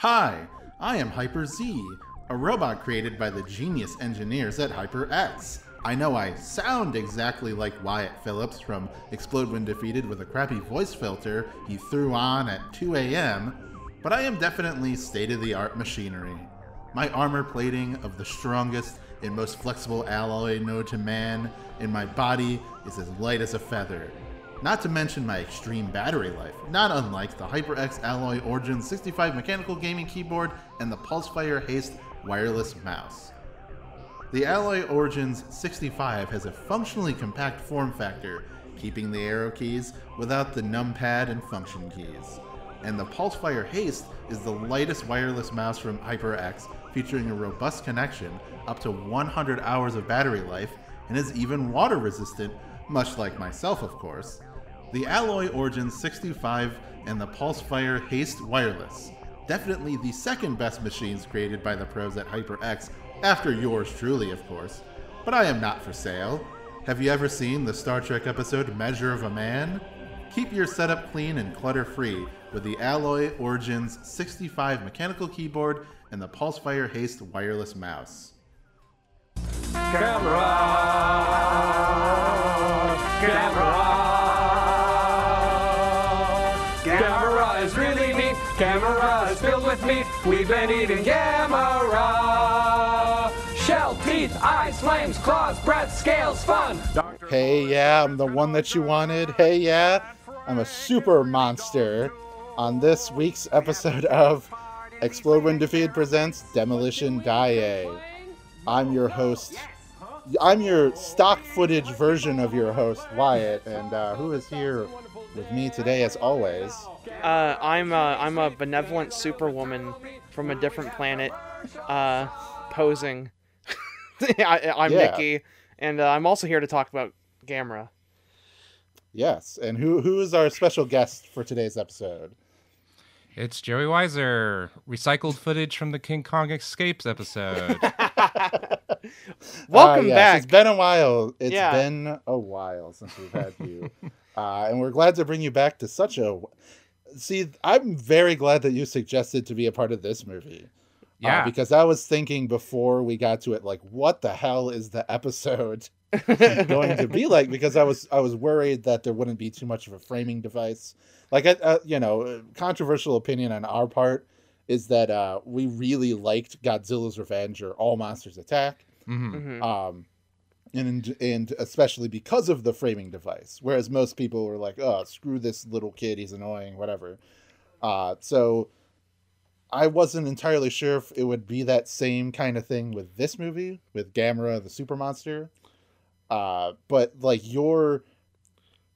Hi, I am Hyper Z, a robot created by the genius engineers at HyperX. I know I sound exactly like Wyatt Phillips from Explode When Defeated with a crappy voice filter he threw on at 2 a.m., but I am definitely state of the art machinery. My armor plating of the strongest and most flexible alloy known to man, and my body is as light as a feather. Not to mention my extreme battery life, not unlike the HyperX Alloy Origin 65 mechanical gaming keyboard and the Pulsefire Haste wireless mouse. The Alloy Origins 65 has a functionally compact form factor, keeping the arrow keys without the numpad and function keys. And the Pulsefire Haste is the lightest wireless mouse from HyperX, featuring a robust connection, up to 100 hours of battery life, and is even water resistant, much like myself, of course. The Alloy Origins 65 and the Pulsefire Haste Wireless. Definitely the second best machines created by the pros at HyperX, after yours truly, of course. But I am not for sale. Have you ever seen the Star Trek episode Measure of a Man? Keep your setup clean and clutter free with the Alloy Origins 65 mechanical keyboard and the Pulsefire Haste wireless mouse. Camera, camera, We've been eating camera. Shell, teeth, eyes, flames, claws, breath, scales, fun. Hey, yeah, I'm the one that you wanted. Hey, yeah, I'm a super monster. On this week's episode of Explode When Defeated presents Demolition Die. I'm your host. I'm your stock footage version of your host, Wyatt, and uh, who is here with me today, as always? Uh, I'm a, I'm a benevolent superwoman from a different planet, uh, posing. I, I'm Yeah. Nikki, and uh, I'm also here to talk about Gamera. Yes, and who who is our special guest for today's episode? It's Joey Weiser, recycled footage from the King Kong Escapes episode. Welcome Uh, yes, back. It's been a while. It's Yeah. been a while since we've had you, uh, and we're glad to bring you back to such a. See, I'm very glad that you suggested to be a part of this movie. uh, yeah, because I was thinking before we got to it, like, what the hell is the episode going to be like? Because I was I was worried that there wouldn't be too much of a framing device. Like, I, uh, you know, controversial opinion on our part is that uh, we really liked Godzilla's Revenge or All Monsters Attack Mhm. Mhm. um, and and especially because of the framing device. Whereas most people were like, "Oh, screw this little kid, he's annoying, whatever." Uh, so I wasn't entirely sure if it would be that same kind of thing with this movie with Gamera, the super monster. Uh, but like your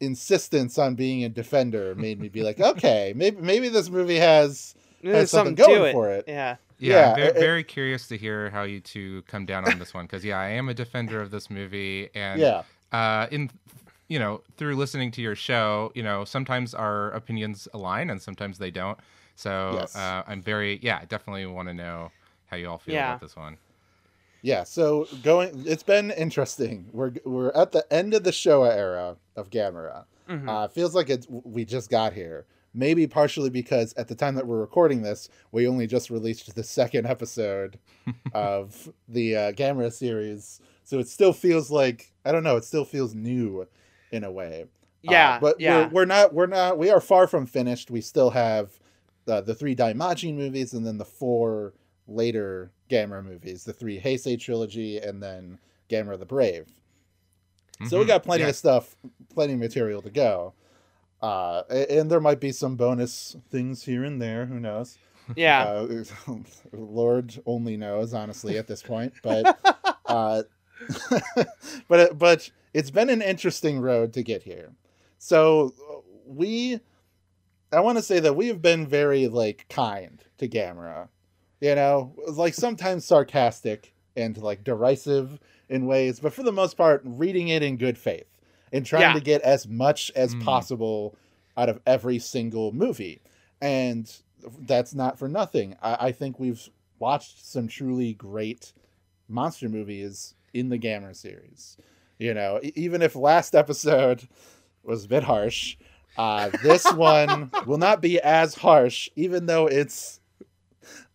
insistence on being a defender made me be like, okay, maybe maybe this movie has has something, to going it. for it. Yeah. yeah, yeah, I'm very, it- very curious to hear how you two come down on this one because yeah, I am a defender of this movie, and Yeah, uh, in you know through listening to your show, you know sometimes our opinions align and sometimes they don't. So Yes. uh, I'm very yeah, I definitely want to know how you all feel Yeah. about this one. Yeah, so going, it's been interesting. We're we're at the end of the Showa era of Gamera. Mhm. Uh, feels like it's we just got here. Maybe partially because at the time that we're recording this, we only just released the second episode of the uh, Gamera series, so it still feels like I don't know. It still feels new in a way. Uh, Yeah. but yeah. we're, we're not we're not we are far from finished. We still have the the three Daimajin movies and then the four later Gamera movies, the three Heisei trilogy and then Gamera the Brave. So we Mhm. got plenty Yeah. of stuff, plenty of material to go. Uh, and there might be some bonus things here and there. Who knows? yeah. Uh, Lord only knows, honestly, at this point. But uh, but but it's been an interesting road to get here. So we, I want to say that we have been very like kind to Gamera, you know, like sometimes sarcastic and like derisive in ways, but for the most part, reading it in good faith and trying Yeah. to get as much as Mm. possible out of every single movie. And that's not for nothing. I, I think we've watched some truly great monster movies in the Gamera series. You know, even if last episode was a bit harsh, uh, this one will not be as harsh, even though it's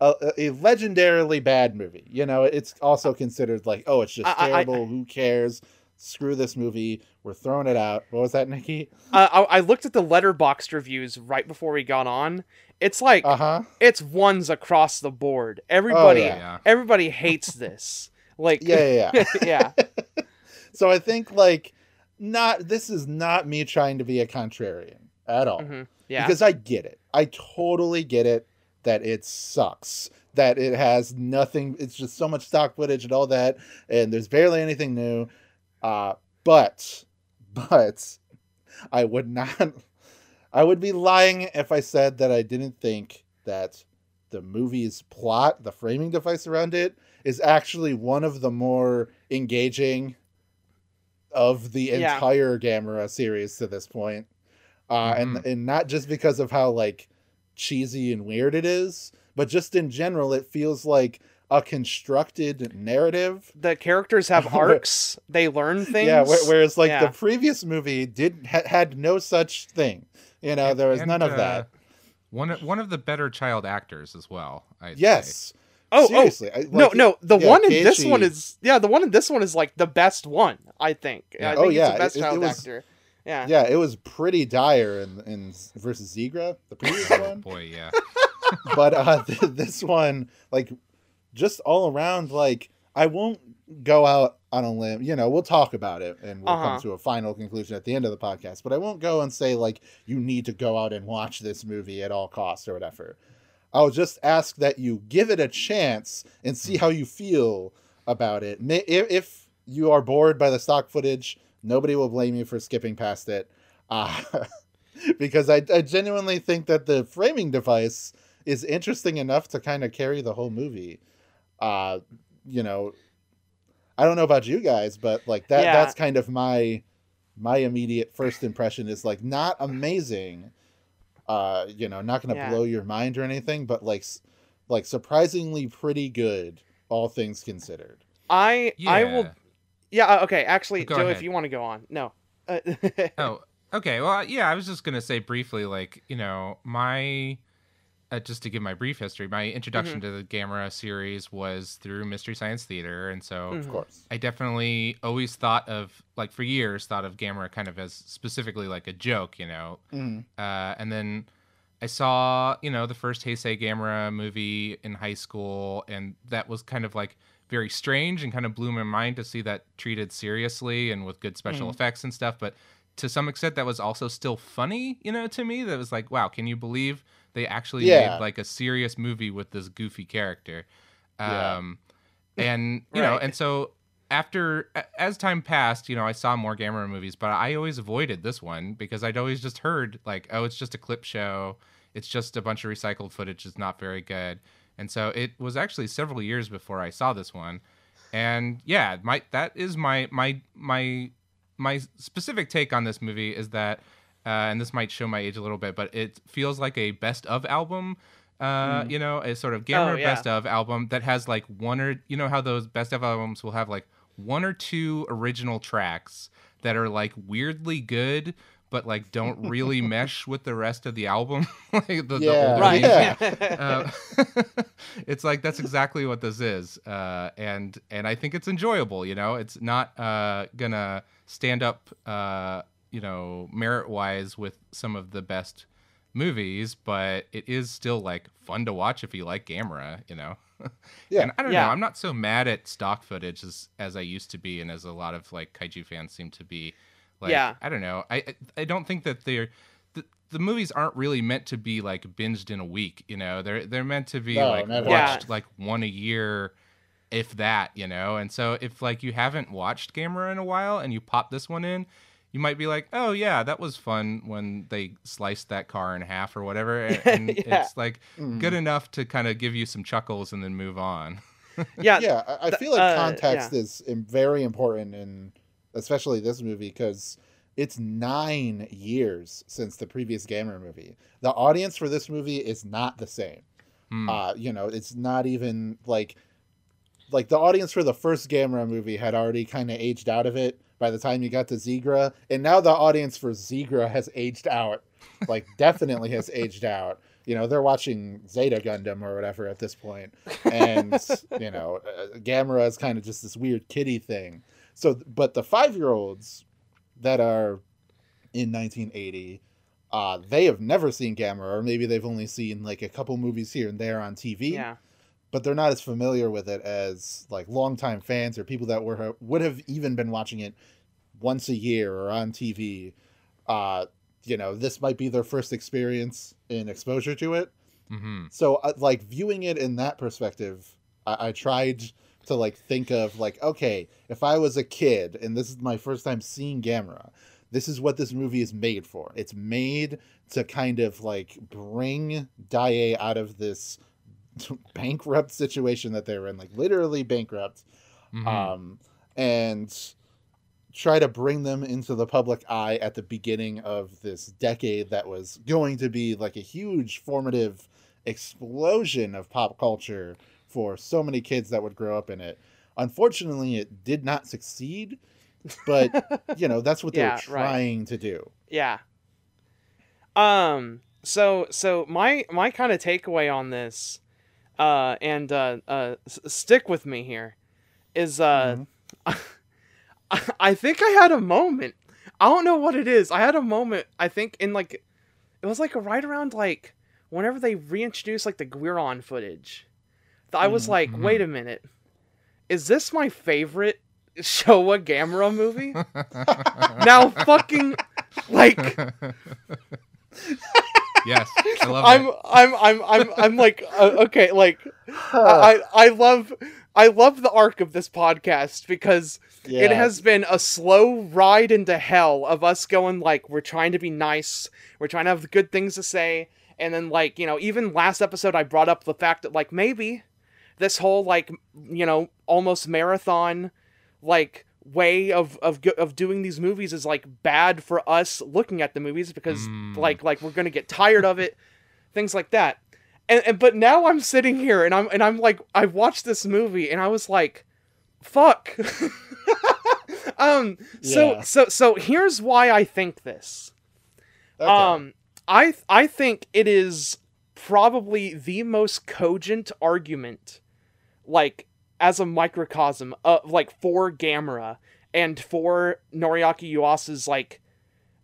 a, a legendarily bad movie. You know, it's also considered like, oh, it's just I- I- I- terrible. Who cares? Screw this movie. We're throwing it out. What was that, Nikki? Uh, I, I looked at the Letterboxd reviews right before we got on. It's like Uh huh. it's ones across the board. Everybody, yeah. Yeah. everybody hates this. Like, Yeah, yeah, yeah. yeah. so I think like, not this is not me trying to be a contrarian at all. mhm, yeah. because I get it. I totally get it that it sucks. That it has nothing. It's just so much stock footage and all that, and there's barely anything new. Uh, but, but, I would not. I would be lying if I said that I didn't think that the movie's plot, the framing device around it, is actually one of the more engaging of the Yeah. entire Gamera series to this point. Uh, and and not just because of how like cheesy and weird it is, but just in general, it feels like a constructed narrative. the characters have arcs. they learn things. Yeah, whereas like Yeah. the previous movie did ha- had no such thing. You know, there was And, none of uh, that. One one of the better child actors as well. I'd. Yes. Oh, oh, seriously. I- no, like, no. The yeah, one in this one is yeah. The one in this one is like the best one. I think. Yeah. I Oh, yeah, It's the best it- it was- actor. Yeah. Yeah, it was pretty dire in, in versus Zigra, the previous one. Boy, yeah. but uh th- this one like just all around like i won't go out on a limb you know we'll talk about it and we'll Uh-huh. come to a final conclusion at the end of the podcast but i won't go and say like you need to go out and watch this movie at all costs or whatever i'll just ask that you give it a chance and see how you feel about it if, if you are bored by the stock footage nobody will blame you for skipping past it uh, because I, I genuinely think that the framing device is interesting enough to kind of carry the whole movie. Uh, you know, I don't know about you guys, but like that Yeah. that's kind of my my immediate first impression is like not amazing. Uh, you know, not going to Yeah. blow your mind or anything, but like like surprisingly pretty good all things considered. I I will. Yeah. Yeah. uh, Okay. Actually, Go Joe, ahead. if you want to go on, no. Uh, Oh, okay. Well, yeah, I was just gonna say briefly, like you know, my uh, just to give my brief history, my introduction Mm-hmm. to the Gamera series was through Mystery Science Theater, and so Mhm. Of course. I definitely always thought of like for years thought of Gamera kind of as specifically like a joke, you know. Mhm. Uh, and then I saw you know the first Heisei Gamera movie in high school, and that was kind of like very strange and kind of blew my mind to see that treated seriously and with good special Mhm. effects and stuff. But to some extent, that was also still funny, you know, to me. That was like, wow, can you believe they actually Yeah. made like a serious movie with this goofy character? Yeah. Um, and you know, and so after as time passed, you know, I saw more Gamera movies, but I always avoided this one because I'd always just heard like, oh, it's just a clip show. It's just a bunch of recycled footage. It's not very good. And so it was actually several years before I saw this one. And yeah, my that is my my my my specific take on this movie is that uh, and this might show my age a little bit, but it feels like a best of album. Uh, you know, a sort of Gamera Oh, yeah. best of album that has like one or you know how those best of albums will have like one or two original tracks that are like weirdly good but like don't really mesh with the rest of the album like the, the Yeah. older right. Yeah. Uh, it's like that's exactly what this is uh, and and i think it's enjoyable you know it's not uh, gonna stand up uh, you know merit wise with some of the best movies but it is still like fun to watch if you like Gamera, you know Yeah. and i don't Yeah. know i'm not so mad at stock footage as as i used to be and as a lot of like kaiju fans seem to be like Yeah. i don't know i I- i don't think that they're the, the movies aren't really meant to be like binged in a week you know they're they're meant to be No, like not at all. watched like one a year if that you know and so if like you haven't watched Gamera in a while and you pop this one in you might be like oh yeah that was fun when they sliced that car in half or whatever and, and Yeah. it's like Mhm. good enough to kind of give you some chuckles and then move on yeah. yeah, I, I feel like uh, context is very important in especially this movie because it's nine years since the previous Gamera movie. The audience for this movie is not the same. Hmm. Uh, you know, it's not even like like the audience for the first Gamera movie had already kind of aged out of it by the time you got to Zigra, and now the audience for Zigra has aged out, like definitely has aged out. you know they're watching Zeta Gundam or whatever at this point, and you know uh, Gamera is kind of just this weird kitty thing. So, but the five year olds that are in 1980, uh, they have never seen Gamera, or maybe they've only seen like a couple movies here and there on TV. Yeah. But they're not as familiar with it as like longtime fans or people that were would have even been watching it once a year or on TV. Uh, you know, this might be their first experience in exposure to it. hmm So, uh, like viewing it in that perspective, I, I tried to like think of like, okay, if I was a kid and this is my first time seeing Gamera, this is what this movie is made for. It's made to kind of like bring Daiei out of this bankrupt situation that they were in, like literally bankrupt, hmm um, and try to bring them into the public eye at the beginning of this decade that was going to be like a huge formative explosion of pop culture for so many kids that would grow up in it. Unfortunately, it did not succeed, but you know, that's what Yeah, they're right. trying to do. Yeah. Um. So so my my kind of takeaway on this, uh, and uh, uh, s- stick with me here, is uh, Mhm. I, I think I had a moment. I don't know what it is. I had a moment. I think in like, it was like right around like whenever they reintroduced like the Guiron footage. I was Mhm, like, wait a minute, is this my favorite Showa Gamera movie? now fucking like yes, I love I'm, it. I'm I'm I'm I'm like uh, okay like I I love I love the arc of this podcast because it has been a slow ride into hell of us going like we're trying to be nice we're trying to have good things to say and then like you know even last episode I brought up the fact that like maybe this whole like you know almost marathon like way of of of doing these movies is like bad for us looking at the movies because Mm. like like we're gonna get tired of it things like that and, and but now i'm sitting here and i'm and i'm like i watched this movie and i was like fuck um so Yeah. so so here's why i think this Okay. um, I I think it is probably the most cogent argument, like as a microcosm of like for Gamera and for Noriaki Yuasa's like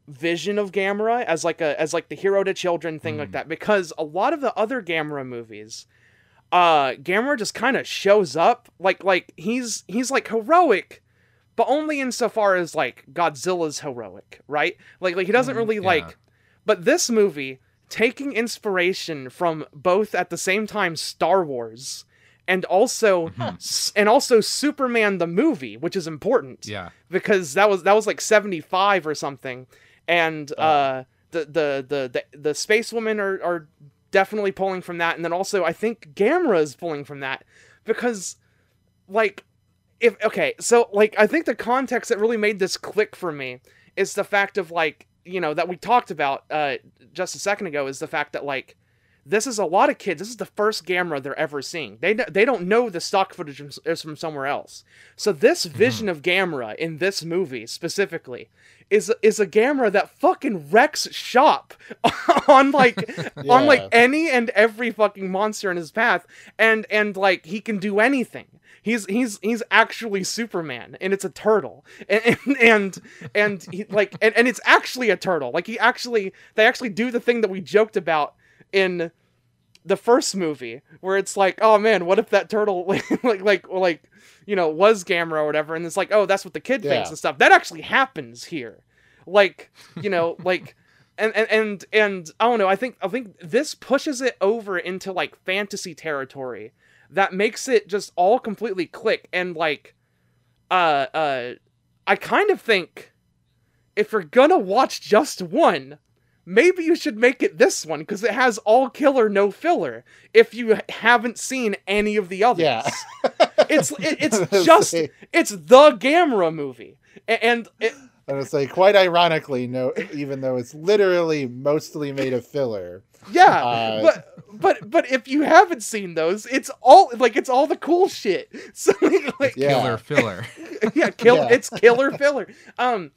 vision of Gamera as like a as like the hero to children thing like Mm. that because a lot of the other Gamera movies uh Gamera just kind of shows up like like he's he's like heroic but only insofar as like Godzilla's heroic right like like he doesn't Mhm, really yeah. like but this movie, taking inspiration from both at the same time Star Wars and also Mhm. and also Superman the movie, which is important Yeah. because that was that was like 75 or something. And uh the the the the, the space women are are definitely pulling from that and then also I think Gamera is pulling from that because like if okay, so like I think the context that really made this click for me is the fact of like you know that we talked about uh just a second ago is the fact that like this is a lot of kids this is the first Gamera they're ever seeing. They they don't know the stock footage is from somewhere else. So this mm-hmm. vision of Gamera in this movie specifically is is a Gamera that fucking wrecks shop on like on like any and every fucking monster in his path. And and like he can do anything. He's he's he's actually superman and it's a turtle. And and and, and he, like and, and it's actually a turtle. Like he actually they actually do the thing that we joked about in the first movie where it's like oh man what if that turtle like like like you know was gamera or whatever and it's like oh that's what the kid thinks and stuff that actually happens here like you know like and, and and and I don't know. I think I think this pushes it over into like fantasy territory that makes it just all completely click and like uh uh I kind of think if you're gonna watch just one, maybe you should make it this one because it has all killer no filler. If you haven't seen any of the others, Yeah. it's it, it's just say- it's the Gamera movie, and it, I would say quite ironically, no, even though it's literally mostly made of filler. Yeah, Uh, but but but if you haven't seen those, it's all like it's all the cool shit. So like, Yeah. Killer filler. yeah, kill Yeah. it's killer filler. Um,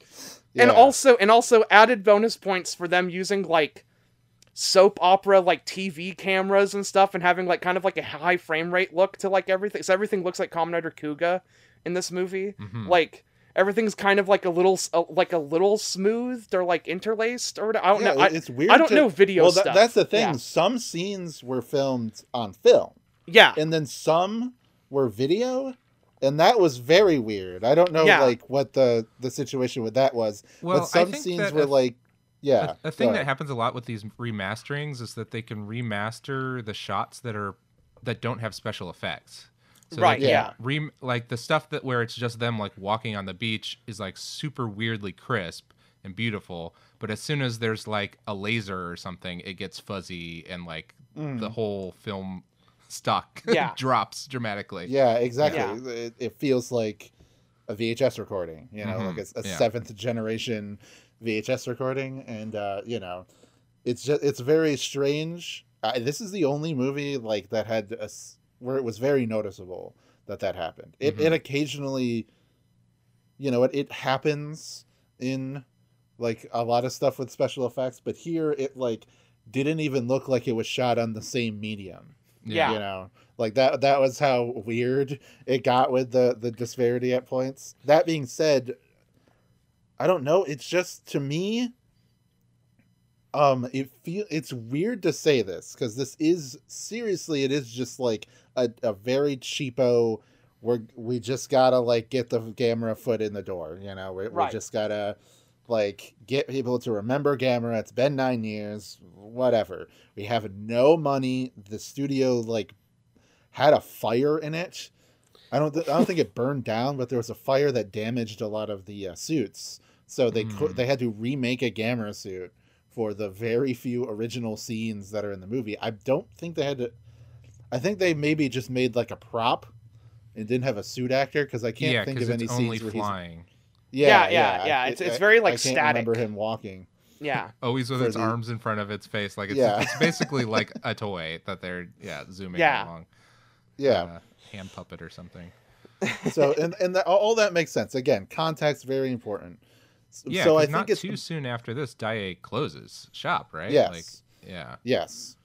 and also and also added bonus points for them using like soap opera like TV cameras and stuff and having like kind of like a high frame rate look to like everything. So everything looks like Kamen Rider Kuuga in this movie. Mhm. Like everything's kind of like a little uh, like a little smoothed or like interlaced or. I don't Yeah, know. I, it's weird. I don't to- know video well, tha- stuff. that's the thing. Yeah. Some scenes were filmed on film, yeah. and then some were video, and that was very weird. I don't know Yeah. like what the the situation with that was, Well, but some scenes were a- like, yeah. A, a thing that happens a lot with these remasterings is that they can remaster the shots that are that don't have special effects. So Right, yeah. Rem, like the stuff that where it's just them like walking on the beach is like super weirdly crisp and beautiful, but as soon as there's like a laser or something, it gets fuzzy and like Mm. the whole film stock Yeah. drops dramatically. Yeah, exactly. Yeah. It, it feels like a VHS recording, you know, Mhm, like a, a yeah. seventh generation VHS recording, and uh, you know, it's just it's very strange. Uh, this is the only movie like that had a s where it was very noticeable that that happened. It Mhm. it occasionally, you know, it it happens in like a lot of stuff with special effects, but here it like didn't even look like it was shot on the same medium Yeah. you know like that that was how weird it got with the the disparity at points that being said i don't know it's just to me um it feel it's weird to say this because this is seriously it is just like a, a very cheapo we're we just gotta like get the camera foot in the door you know we, we just gotta like get people to remember Gamera. It's been nine years, whatever. We have no money. The studio like had a fire in it. I don't. Th- I don't think it burned down, but there was a fire that damaged a lot of the uh, suits. So they cou- Hmm. they had to remake a Gamera suit for the very few original scenes that are in the movie. I don't think they had to. I think they maybe just made like a prop and didn't have a suit actor because I can't yeah, think of any scenes where he's flying. Yeah, yeah, yeah, it's- it's very, like, static. I can't remember him walking. Yeah. Always with For its the- arms in front of its face, like it's, Yeah. it's basically like a toy that they're yeah zooming Yeah. along. Yeah. uh, hand puppet or something. so and and that, all that makes sense. Again, context very important. S- Yeah, so I 'cause think not it's too soon after this, Daiei closes shop, right? Yes. Like, yeah. yes.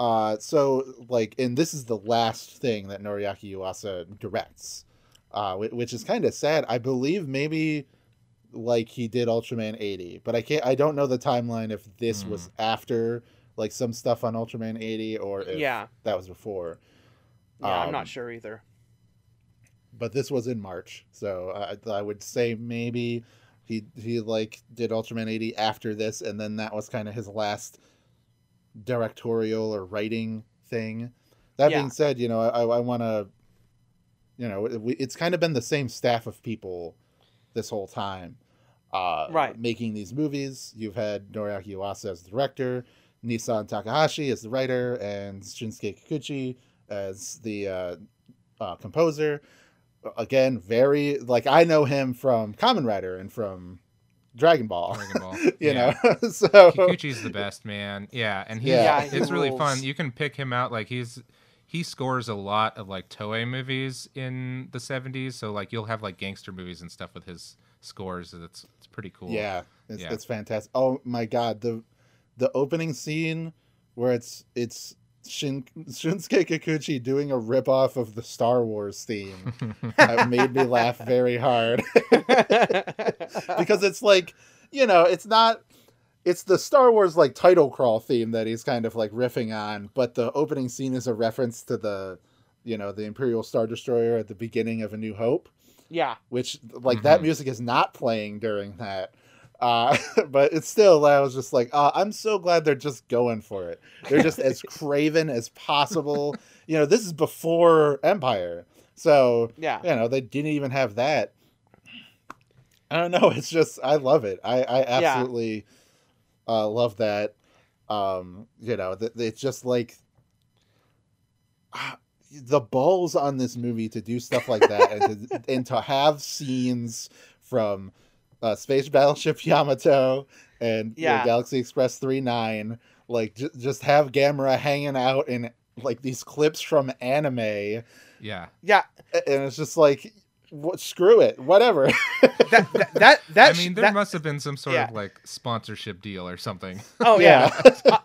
Uh, so like, and this is the last thing that Noriaki Yuasa directs, uh, which is kind of sad. I believe maybe like he did Ultraman 80, but I can't. I don't know the timeline if this Hmm. was after like some stuff on Ultraman 80 or if Yeah. that was before. Yeah, I'm Um, not sure either. but this was in March, so I, I would say maybe he he like did Ultraman 80 after this, and then that was kind of his last directorial or writing thing. That Yeah. being said, you know, I, I want to, you know, it, we- it's kind of been the same staff of people this whole time, uh, Right. Making these movies, you've had Noriaki Yuasa as the director, Nisan Takahashi as the writer, and Shinsuke Kikuchi as the uh, uh, composer. Again, very like I know him from Kamen Rider and from Dragon Ball. Dragon Ball. you yeah. know, so Kikuchi's the best man. Yeah, and he, Yeah. Yeah, he it's really fun. You can pick him out. Like he's he scores a lot of like Toei movies in the '70s. So like you'll have like gangster movies and stuff with his scores. It's it's pretty cool. Yeah, it's, Yeah. it's fantastic. Oh my god, the the opening scene where it's it's Shin, Shinsuke Kikuchi doing a ripoff of the Star Wars theme that made me laugh very hard because it's like you know it's not it's the Star Wars like title crawl theme that he's kind of like riffing on, but the opening scene is a reference to the you know the Imperial Star Destroyer at the beginning of A New Hope yeah. which like that Mhm. music is not playing during that. Uh, but it's still, I was just like, uh, I'm so glad they're just going for it. They're just as craven as possible. You know, this is before Empire. So, Yeah. you know, they didn't even have that. I don't know. It's just, I love it. I, I absolutely uh, love that. Um, you know, th- it's just like the balls on this movie to do stuff like that and, to, and to have scenes from uh, Space Battleship Yamato and you know, Galaxy Express 39, like j- just have Gamera hanging out in like these clips from anime, yeah. Yeah. and it's just like, what, screw it, whatever. That that that, that I mean, there that- must have been some sort yeah. of like sponsorship deal or something. Oh yeah.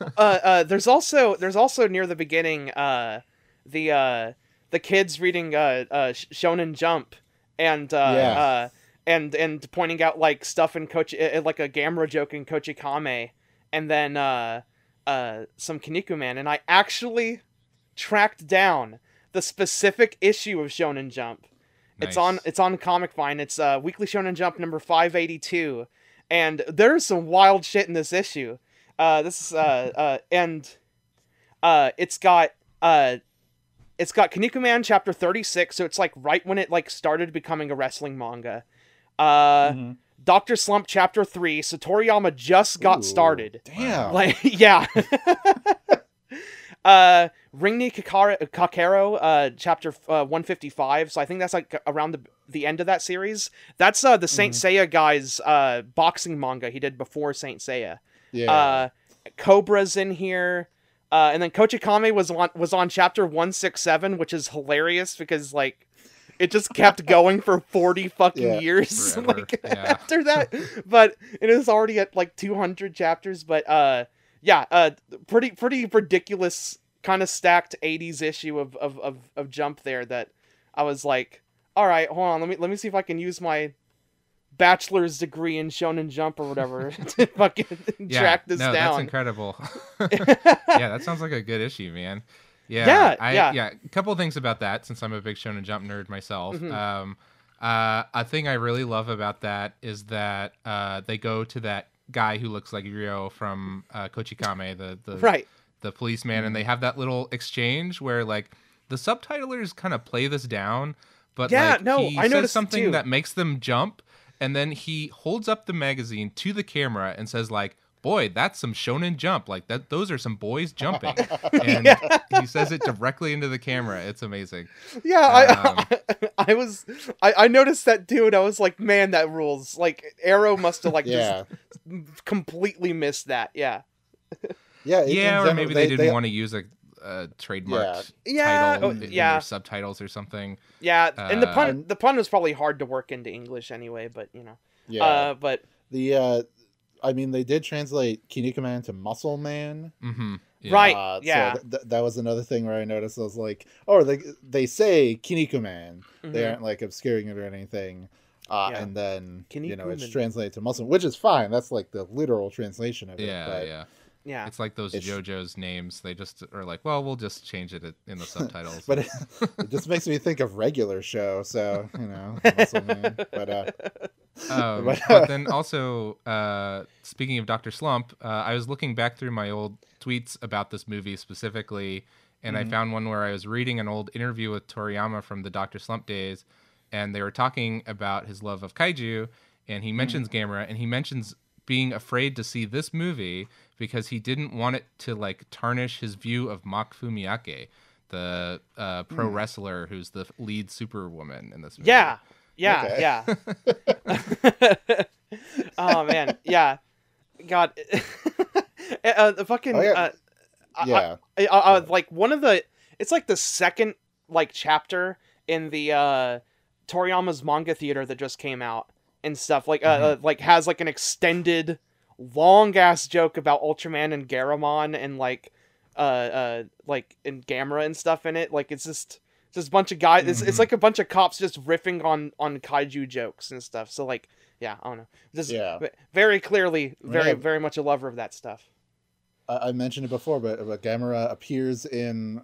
Uh, uh, uh, there's also there's also near the beginning uh, the uh, the kids reading uh, uh, Shonen Jump and uh, Yeah. uh, and and pointing out like stuff in Kochi uh, like a Gamera joke in Kochikame, and then uh, uh, some Kinnikuman, and I actually tracked down the specific issue of Shonen Jump. It's on it's on Comic Vine. It's uh, Weekly Shonen Jump number five eighty two, and there's some wild shit in this issue. Uh, this is uh, uh, and uh, it's got uh, it's got Kinnikuman chapter thirty six. So it's like right when it like started becoming a wrestling manga. Uh, Mhm. Doctor Slump chapter three. So Toriyama just got Ooh, started. Damn. Like yeah. uh Ring ni Kakara, Kakero uh chapter uh, 155 so I think that's like around the the end of that series. That's uh the Saint Seiya guy's uh boxing manga he did before Saint Seiya. Yeah. uh Cobra's in here. Uh and then Kochikame was on was on chapter 167 which is hilarious because like it just kept going for 40 fucking Yeah. years Forever, like yeah. after that. But it is already at like 200 chapters. But uh yeah uh pretty pretty ridiculous kind of stacked 80s issue of, of of of jump there that i was like all right hold on let me let me see if i can use my bachelor's degree in shonen jump or whatever to fucking yeah, track this no, That's down incredible. yeah, that sounds like a good issue, man. Yeah, Yeah, I, yeah. yeah. A couple things about that, since I'm a big Shonen Jump nerd myself. Mhm. Um, uh, a thing I really love about that is that uh, they go to that guy who looks like Ryo from uh, Kochikame, the the right the policeman, and they have that little exchange where like the subtitlers kind of play this down, but Yeah, like no, he I says noticed something too. that makes them jump, and then he holds up the magazine to the camera and says like. Boy, that's some shonen jump. Like that those are some boys jumping. And he says it directly into the camera. It's amazing. yeah Um, i i was I, I noticed that dude. i was like man that rules like arrow must have like yeah. just completely missed that yeah Yeah. in- in yeah, or general, maybe they, didn't want to use a, a trademarked Yeah, title oh, in, in yeah. their subtitles or something. Yeah, and the Uh, pun the pun was probably hard to work into English anyway, but you know. Yeah. Uh but the uh, I mean, they did translate Kinnikuman to Muscle Man. hmm Right. Uh, yeah. So th- th- that was another thing where I noticed. I was like, oh, they they say Kinnikuman. They mhm. aren't like obscuring it or anything. Uh, Yeah. And then you know it's Kinnikuman. translated to muscle, which is fine. That's like the literal translation of it. Yeah, but yeah. Yeah. It's like those It's- JoJo's names. They just are like, well, we'll just change it in the subtitles. But it, it just makes me think of regular show. So you know, But uh, um, but- but then also, uh, speaking of Doctor Slump, uh, I was looking back through my old tweets about this movie specifically, and Mm-hmm. I found one where I was reading an old interview with Toriyama from the Doctor Slump days, and they were talking about his love of kaiju, and he mentions Mm-hmm. Gamera, and he mentions being afraid to see this movie because he didn't want it to like tarnish his view of Mach Fumiake, the uh, pro Mm. wrestler who's the lead superwoman in this movie. Yeah. Yeah, Okay. yeah. oh man, yeah. God. uh, the fucking Oh, yeah. uh, yeah, I, I, I, like one of the it's like the second like chapter in the uh Toriyama's manga theater that just came out and stuff like uh, uh like has like an extended long ass joke about Ultraman and Garamon and like uh uh like and Gamera and stuff in it like it's just just a bunch of guys it's, it's Mhm. like a bunch of cops just riffing on on kaiju jokes and stuff so like yeah I don't know just Yeah. very clearly very Yeah. very much a lover of that stuff I, I mentioned it before, but, but Gamera appears in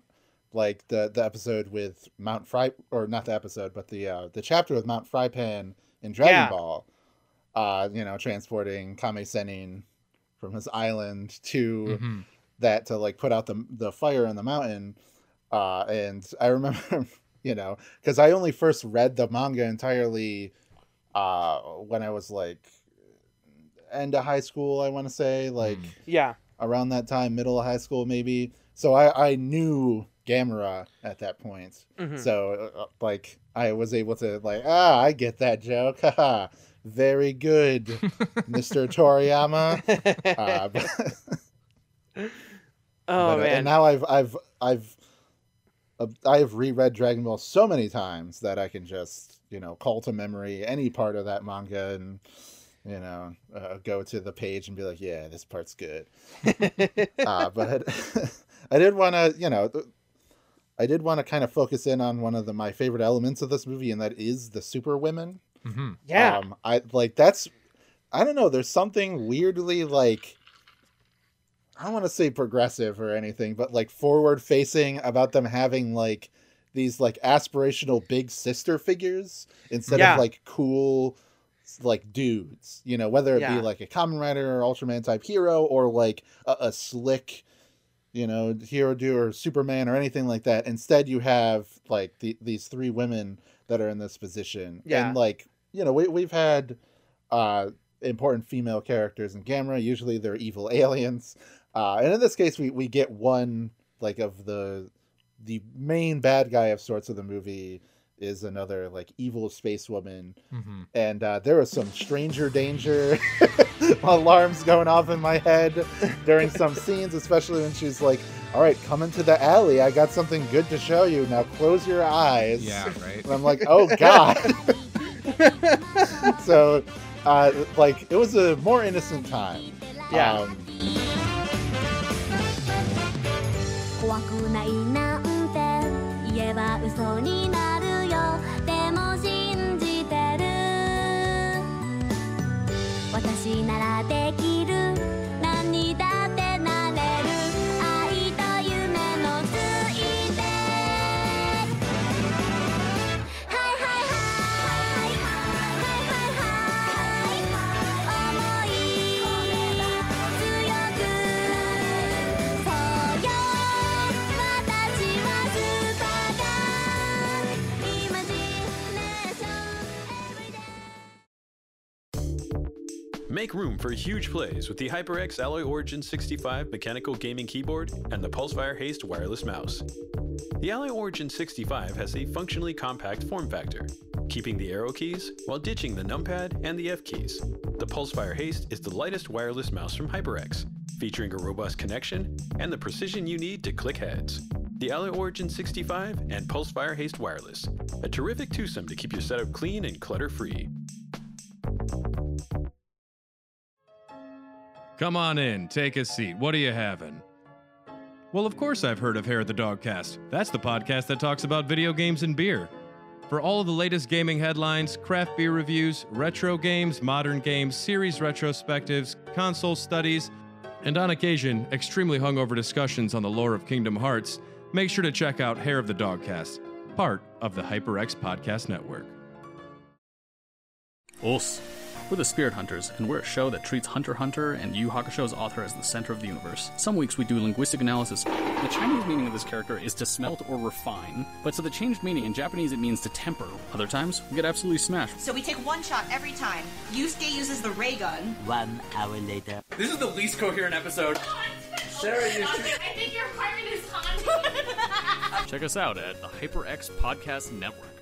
like the the episode with Mount Fry, or not the episode, but the uh, the chapter with Mount Frypan in Dragon Yeah. Ball. Uh, you know, transporting Kame Sennin from his island to hmm that to like put out the the fire in the mountain. Uh, and I remember, you know, because I only first read the manga entirely uh, when I was like end of high school. I want to say like Mm. yeah around that time, middle of high school maybe. So I I knew Gamera at that point. Mhm. So uh, like I was able to like ah I get that joke. Very good, Mr. Toriyama. Uh, oh but, uh, man And now I've I've I've uh, I've reread Dragon Ball so many times that I can just you know call to memory any part of that manga and you know, uh, go to the page and be like, yeah, this part's good. uh, but I did want to, you know, I did want to kind of focus in on one of the my favorite elements of this movie, and that is the super women. Hmm Yeah. Um, I like that's I don't know, there's something weirdly like I don't want to say progressive or anything, but like forward facing about them having like these like aspirational big sister figures instead Yeah. of like cool like dudes, you know, whether it Yeah. be like a Kamen Rider or Ultraman type hero or like a, a slick you know, hero dude or Superman or anything like that. Instead, you have like the, these three women that are in this position. Yeah. And like, you know, we, we've had uh, important female characters in Gamera. Usually they're evil aliens. Uh, and in this case, we, we get one like of the the main bad guy of sorts of the movie is another like evil space woman hmm and uh, there was some stranger danger alarms going off in my head during some scenes especially when she's like all right come into the alley i got something good to show you now close your eyes Yeah, right. and i'm like oh god so uh, like it was a more innocent time Yeah. um, room for huge plays with the HyperX Alloy Origin 65 mechanical gaming keyboard and the Pulsefire Haste wireless mouse. The Alloy Origin 65 has a functionally compact form factor, keeping the arrow keys while ditching the numpad and the F keys. The Pulsefire Haste is the lightest wireless mouse from HyperX, featuring a robust connection and the precision you need to click heads. The Alloy Origin 65 and Pulsefire Haste wireless, a terrific twosome to keep your setup clean and clutter-free. Come on in, take a seat. What are you having? Well, of course I've heard of Hair of the Dogcast. That's the podcast that talks about video games and beer. For all of the latest gaming headlines, craft beer reviews, retro games, modern games, series retrospectives, console studies, and on occasion, extremely hungover discussions on the lore of Kingdom Hearts, make sure to check out Hair of the Dogcast, part of the HyperX Podcast Network. Os. We're the Spirit Hunters, and we're a show that treats Hunter Hunter and Yu Yu Hakusho's author as the center of the universe. Some weeks we do linguistic analysis. The Chinese meaning of this character is to smelt or refine, but so the changed meaning in Japanese it means to temper. Other times, we get absolutely smashed. So we take one shot every time. Yusuke uses the ray gun. One hour later. This is the least coherent episode. Sarah, you I think your pirate is haunted. Check us out at the HyperX Podcast Network.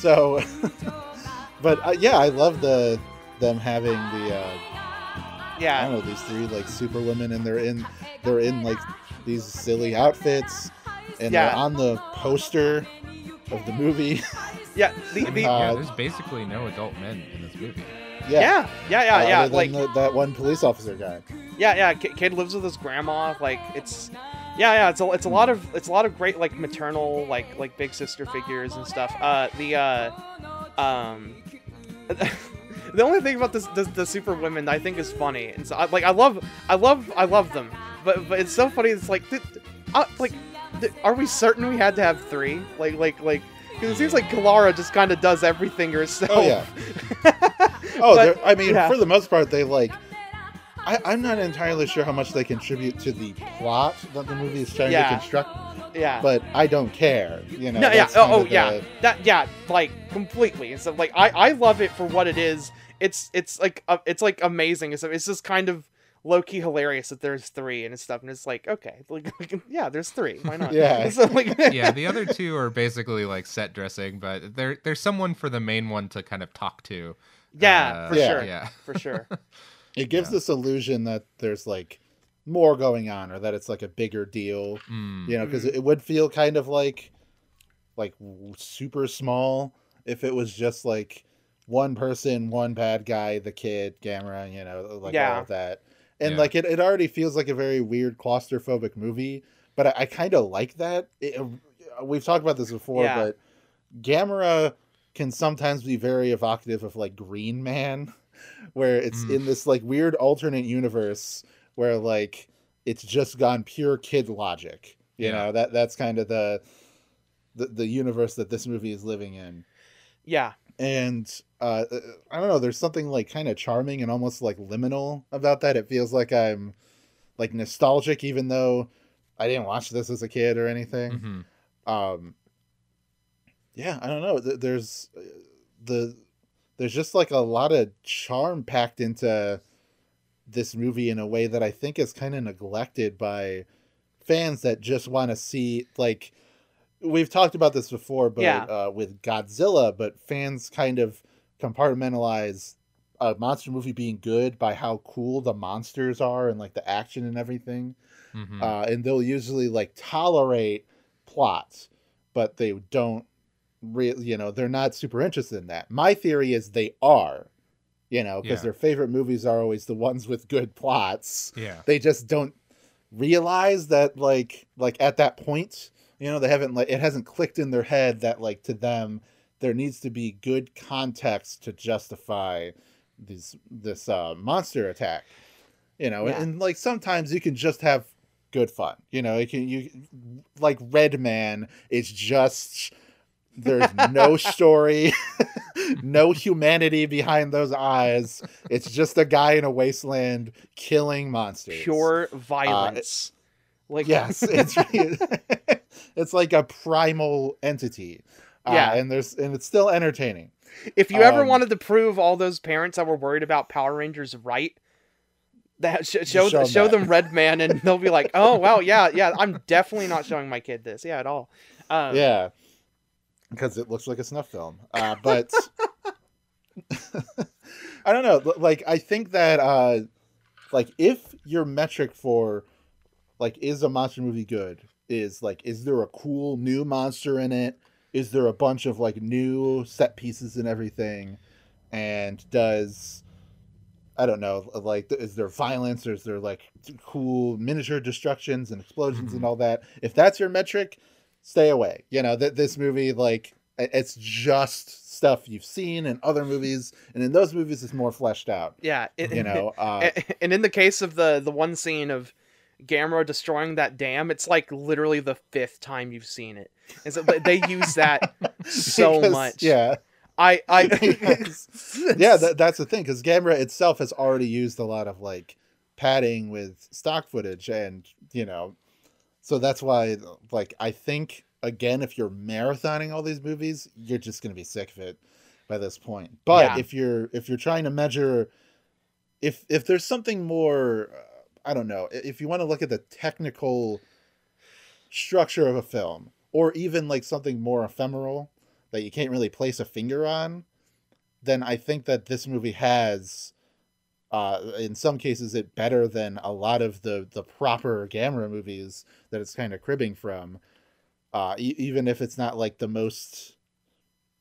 So but uh, yeah i love the them having the uh yeah. I don't know these three like super women, and they're in they're in like these silly outfits, and Yeah. they're on the poster of the movie. Yeah. The, the, Uh, yeah, there's basically no adult men in this movie. yeah. Yeah. Yeah. uh, Yeah. other Like. the, that one police officer guy. Yeah, yeah. Ki- Kid lives with his grandma. Like it's, yeah, yeah. It's a, it's a lot of, it's a lot of great like maternal, like like big sister figures and stuff. Uh, the uh, um, the only thing about this, the, the super women I think is funny, and so I, like I love, I love, I love them, but but it's so funny. It's like, th- uh, like, are we certain we had to have three? Like like like. Because it seems like Kalara just kind of does everything herself. Oh yeah. Oh, But- I mean, yeah. for the most part, they like. I, I'm not entirely sure how much they contribute to the plot that the movie is trying Yeah. to construct, Yeah. but I don't care. You know. no, yeah. Oh, oh of yeah. That yeah, like completely. And so like I I love it for what it is. It's it's like uh, it's like amazing. It's it's just kind of low key hilarious that there's three and stuff, and it's like okay, like, like, yeah, there's three. Why not? Yeah. So, like, yeah, the other two are basically like set dressing, but there there's someone for the main one to kind of talk to. Yeah, Uh, for Yeah. sure. Yeah. For sure. It gives this illusion that there's like more going on, or that it's like a bigger deal. Mm. You know, because it would feel kind of like like super small if it was just like one person, one bad guy, the kid, Gamera, you know, like Yeah. all of that. And Yeah. like it, it already feels like a very weird claustrophobic movie, but I, I kind of like that. It, we've talked about this before, Yeah. but Gamera can sometimes be very evocative of like Green Man, where it's Mm. in this like weird alternate universe where like it's just gone pure kid logic. You Yeah. know that that's kind of the, the the universe that this movie is living in Yeah. and uh i don't know there's something like kind of charming and almost like liminal about that it feels like i'm like nostalgic even though i didn't watch this as a kid or anything Mhm. um yeah i don't know there's uh, the there's just like a lot of charm packed into this movie in a way that i think is kind of neglected by fans that just want to see like we've talked about this before but Yeah. uh, with godzilla but fans kind of compartmentalize a monster movie being good by how cool the monsters are and like the action and everything Mhm. uh, and they'll usually like tolerate plots, but they don't really, you know, they're not super interested in that. My theory is they are, you know, because Yeah. their favorite movies are always the ones with good plots. yeah. They just don't realize that, like, like at that point, you know, they haven't like it hasn't clicked in their head that like to them there needs to be good context to justify these this uh, monster attack you know Yeah. and like sometimes you can just have good fun you know it can you like red man is just there's no story no humanity behind those eyes it's just a guy in a wasteland killing monsters Pure violence. like yes it's it's like a primal entity uh, Yeah. and there's and it's still entertaining If you ever Um, wanted to prove all those parents that were worried about Power Rangers right, that sh- show show show, them Red Man, and they'll be like, "Oh wow, yeah, yeah, I'm definitely not showing my kid this, yeah, at all." Um, yeah because it looks like a snuff film. Uh, but i don't know. Like i think that uh like if your metric for like is a monster movie good is like is there a cool new monster in it? Is there a bunch of like new set pieces and everything? And does i don't know like is there violence or is there like cool miniature destructions and explosions and all that? If that's your metric stay away. You know that this movie like it's just stuff you've seen in other movies and in those movies it's more fleshed out yeah, it- you know uh, and in the case of the the one scene of Gamera destroying that dam, it's like literally the fifth time you've seen it, and so they- they use that so because- much. yeah. I I yeah, that, that's the thing because Gamera itself has already used a lot of like padding with stock footage, and you know, so that's why like I think again, if you're marathoning all these movies, you're just gonna be sick of it by this point. But Yeah. if you're if you're trying to measure, if if there's something more, uh, I don't know, if you want to look at the technical structure of a film, or even like something more ephemeral that you can't really place a finger on, then I think that this movie has, uh, in some cases, it better than a lot of the the proper Gamera movies that it's kind of cribbing from. Uh, e- even if it's not like the most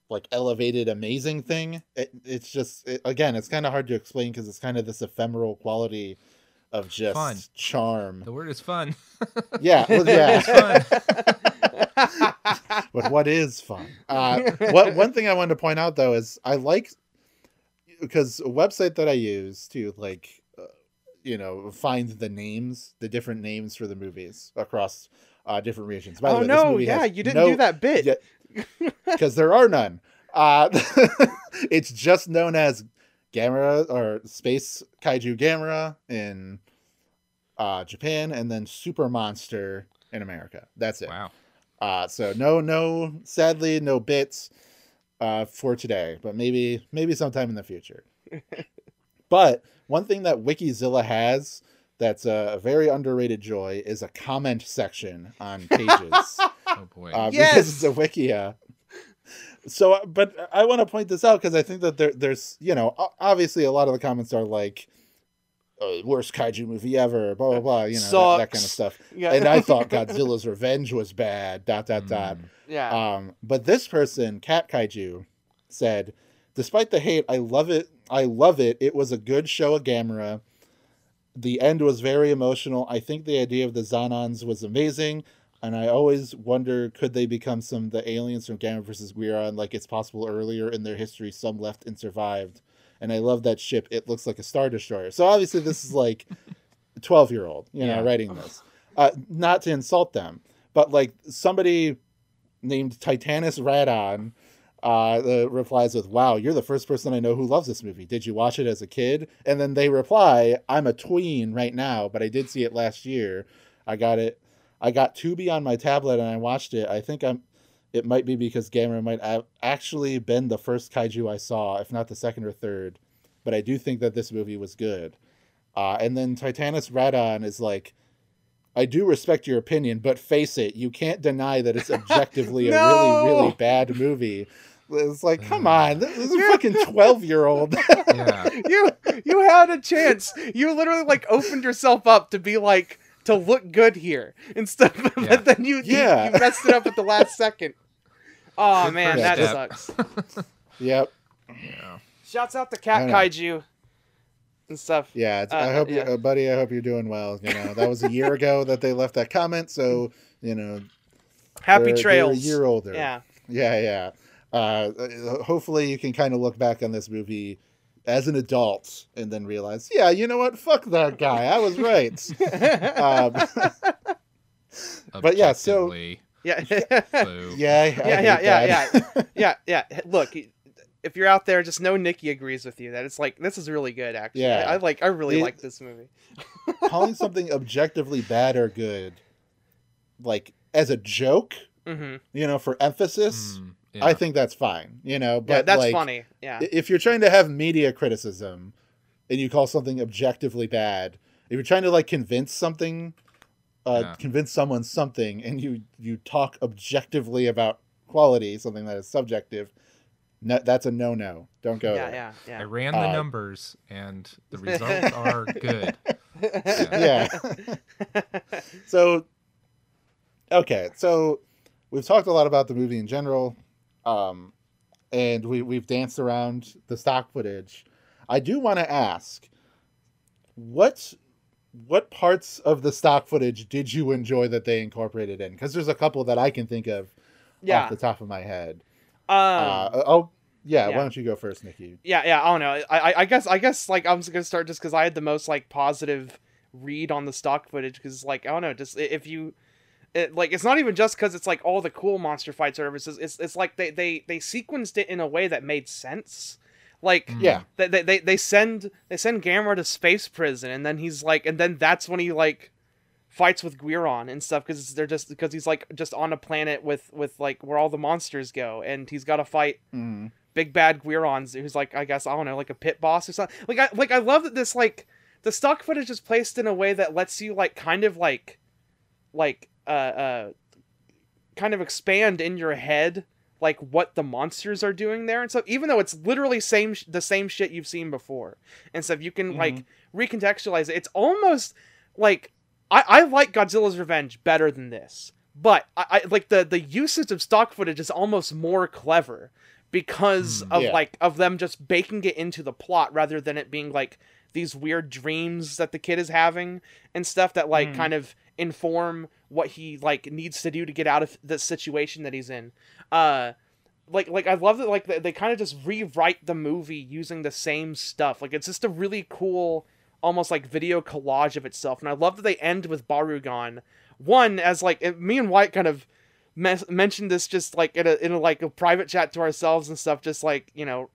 like elevated, amazing thing, it, it's just it, again, it's kind of hard to explain because it's kind of this ephemeral quality of just Fun. charm. The word is fun. Yeah, well, yeah. It's fun. but what is fun? Uh, what one thing I wanted to point out though is I like because a website that I use to like uh, you know find the names, the different names for the movies across uh, different regions. By the oh way, no, yeah, you didn't no- do that bit. because there are none. Uh, it's just known as Gamera or Space Kaiju Gamera in uh, Japan, and then Super Monster in America. That's it. Wow. Uh, so no, no, sadly, no bits uh, for today, but maybe, maybe sometime in the future. but one thing that Wikizilla has that's a very underrated joy is a comment section on pages. Oh boy. uh, Yes! because it's a wikia. So, uh, but I want to point this out because I think that there, there's, you know, obviously a lot of the comments are like, uh, worst kaiju movie ever, blah blah blah, you know, that, that kind of stuff. Yeah. And I thought Godzilla's Revenge was bad. Dot dot dot. Mm. yeah. Um, but this person, Cat Kaiju, said, despite the hate, I love it. I love it. It was a good show of Gamera. The end was very emotional. I think the idea of the Zanons was amazing. And I always wonder, could they become some the aliens from Gamera versus Guiron, like it's possible earlier in their history, some left and survived. And I love that ship. It looks like a star destroyer. So obviously, this is like a 12 year old, you know, Yeah. writing this. Uh, not to insult them, but like somebody named Titanus Radon uh, the replies with, "Wow, you're the first person I know who loves this movie. Did you watch it as a kid?" And then they reply, "I'm a tween right now, but I did see it last year. I got it. I got Tubi on my tablet and I watched it. I think I'm. It might be because Gamera might have actually been the first kaiju I saw, if not the second or third. But I do think that this movie was good. Uh, and then Titanus Radon is like." I do respect your opinion, but face it, you can't deny that it's objectively a really, really bad movie. It's like, come on, this is a fucking twelve year old. Yeah. you you had a chance. You literally like opened yourself up to be like to look good here instead of Yeah. but then you, you- Yeah. you messed it up at the last second. Oh man, first that step. sucks. yep. yeah. Shouts out to I Cat. Kaiju and stuff. Yeah, Uh, I hope you, uh, buddy. I hope you're doing well. You know, that was a year ago that they left that comment, so you know, Happy they're- they're trails. a year older. Yeah. yeah, yeah. Uh, uh, hopefully, you can kind of look back on this movie as an adult and then realize, yeah, you know what? Fuck that guy. I was right. um, But yeah, so- Objectively, Yeah. so- yeah, yeah, yeah, yeah, yeah, yeah, yeah. Look, if you're out there, just know Nikki agrees with you that it's like this is really good. Actually, Yeah. I, I like. I really It- like this movie. Calling something objectively bad or good, like as a joke, hmm you know, for emphasis, Mm, yeah. I think that's fine. You know, but Yeah, that's like, funny. Yeah. if you're trying to have media criticism and you call something objectively bad, if you're trying to like convince something, uh, Yeah. convince someone something, and you you talk objectively about quality, something that is subjective, no, that's a no no. Don't go yeah, there. yeah, I ran the Uh, numbers and the results are good. Yeah. so, okay, so we've talked a lot about the movie in general, um, and we we've danced around the stock footage. I do want to ask, what what parts of the stock footage did you enjoy that they incorporated in? Because there's a couple that I can think of yeah. off the top of my head. Um, uh, oh, yeah, yeah. Why don't you go first, Nikki? yeah, yeah. I don't know. I, I, I guess, I guess, like, I'm just gonna start just because I had the most like positive read on the stock footage. Because, like, I don't know, just if you, it, like, it's not even just because it's like all the cool monster fight services. It's, it's like they, they, they sequenced it in a way that made sense. Like, Yeah, they, they, they, they send, they send Gamera to space prison, and then he's like, and then that's when he like fights with Guiron and stuff because they're just because he's like just on a planet with with like where all the monsters go, and he's got to fight Mhm. big bad Guirons, who's like I guess I don't know, like a pit boss or something. Like I like I love that this like the stock footage is placed in a way that lets you like kind of like like uh uh kind of expand in your head like what the monsters are doing there and so even though it's literally same sh- the same shit you've seen before and stuff you can like recontextualize it it's almost like I, I like Godzilla's Revenge better than this but I, I like the the usage of stock footage is almost more clever because Hmm. of Yeah. like of them just baking it into the plot rather than it being like these weird dreams that the kid is having and stuff that like kind of inform what he like needs to do to get out of the situation that he's in. Uh like like i love that like they, they kind of just rewrite the movie using the same stuff. Like it's just a really cool almost like video collage of itself. And i love that they end with Barugon. One as like it- me and white kind of mes- mentioned this just like in a in a like a private chat to ourselves and stuff just like you know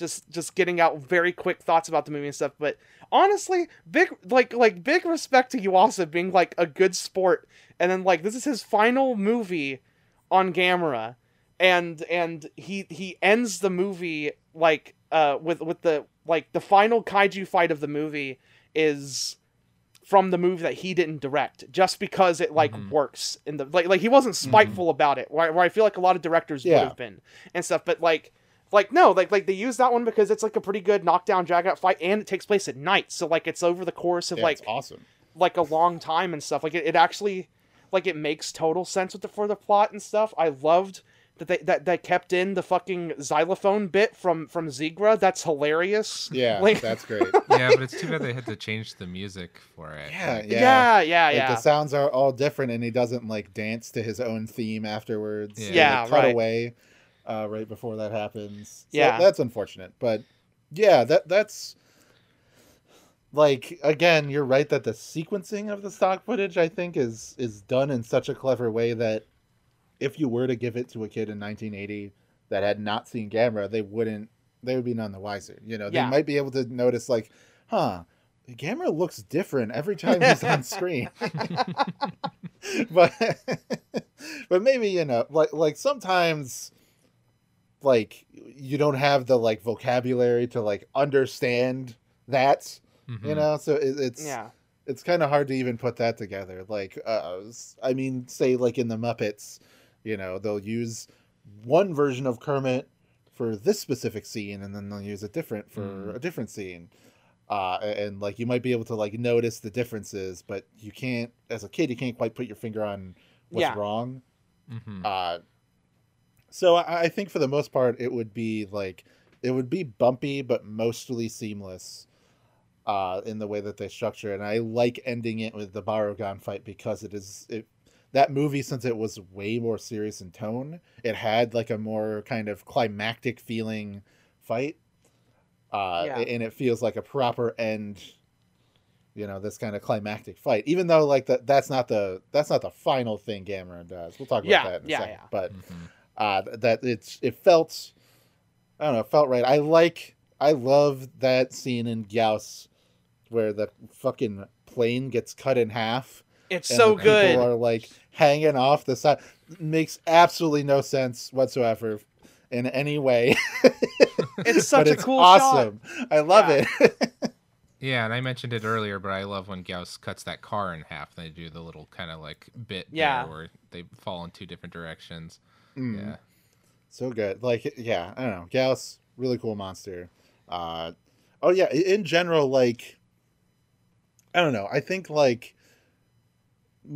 just just getting out very quick thoughts about the movie and stuff. But honestly, big like like big respect to Yuasa being like a good sport, and then like this is his final movie on Gamera, and and he he ends the movie like uh with with the like the final kaiju fight of the movie is from the movie that he didn't direct just because it like Mhm. works in the like like he wasn't spiteful about it where, where I feel like a lot of directors would have been and stuff but like like no like like they use that one because it's like a pretty good knockdown drag out fight and it takes place at night so like it's over the course of Yeah, like awesome. like a long time and stuff like it, it actually like it makes total sense with the for the plot and stuff i loved that they that they kept in the fucking xylophone bit from from Zigra. That's hilarious. Yeah, Like- that's great. yeah, but it's too bad they had to change the music for it. Yeah, Like, yeah, Yeah, yeah, Like, yeah. The sounds are all different, and he doesn't like dance to his own theme afterwards. Yeah. They, Yeah, cut right. away uh, right before that happens. So Yeah. that's unfortunate, but yeah, that that's like again, you're right that the sequencing of the stock footage, I think, is is done in such a clever way that if you were to give it to a kid in 1980 that had not seen Gamera, they wouldn't. They would be none the wiser. You know, they Yeah. might be able to notice like, huh. Gamera looks different every time he's on screen. but but maybe you know like like sometimes like you don't have the like vocabulary to like understand that you mhm. know so it, it's yeah. it's kind of hard to even put that together like uh s- i mean say like in the muppets you know they'll use one version of kermit for this specific scene and then they'll use a different for Mm. a different scene uh a- and like you might be able to like notice the differences but you can't as a kid you can't quite put your finger on what's Yeah. wrong Mhm. uh so I, I think for the most part it would be like it would be bumpy but mostly seamless uh in the way that they structure it. and i like ending it with the Barugon fight because it is it that movie since it was way more serious in tone it had like a more kind of climactic feeling fight uh Yeah. and it feels like a proper end you know this kind of climactic fight even though like that that's not the that's not the final thing Gamera does we'll talk about Yeah, that in a yeah, second yeah. but Mhm. Uh th- that it's it felt i don't know felt right i like i love that scene in Gyaos where the fucking plane gets cut in half It's and so the good. people are like hanging off the side makes absolutely no sense whatsoever in any way It's such but a it's cool shot. awesome i love Yeah. it Yeah, and I mentioned it earlier, but I love when Gyaos cuts that car in half. They do the little kind of like bit Yeah. there where they fall in two different directions. Mm. Yeah. So good. Like, yeah, I don't know. Gyaos, really cool monster. Uh, oh yeah, in general, like, I don't know. I think like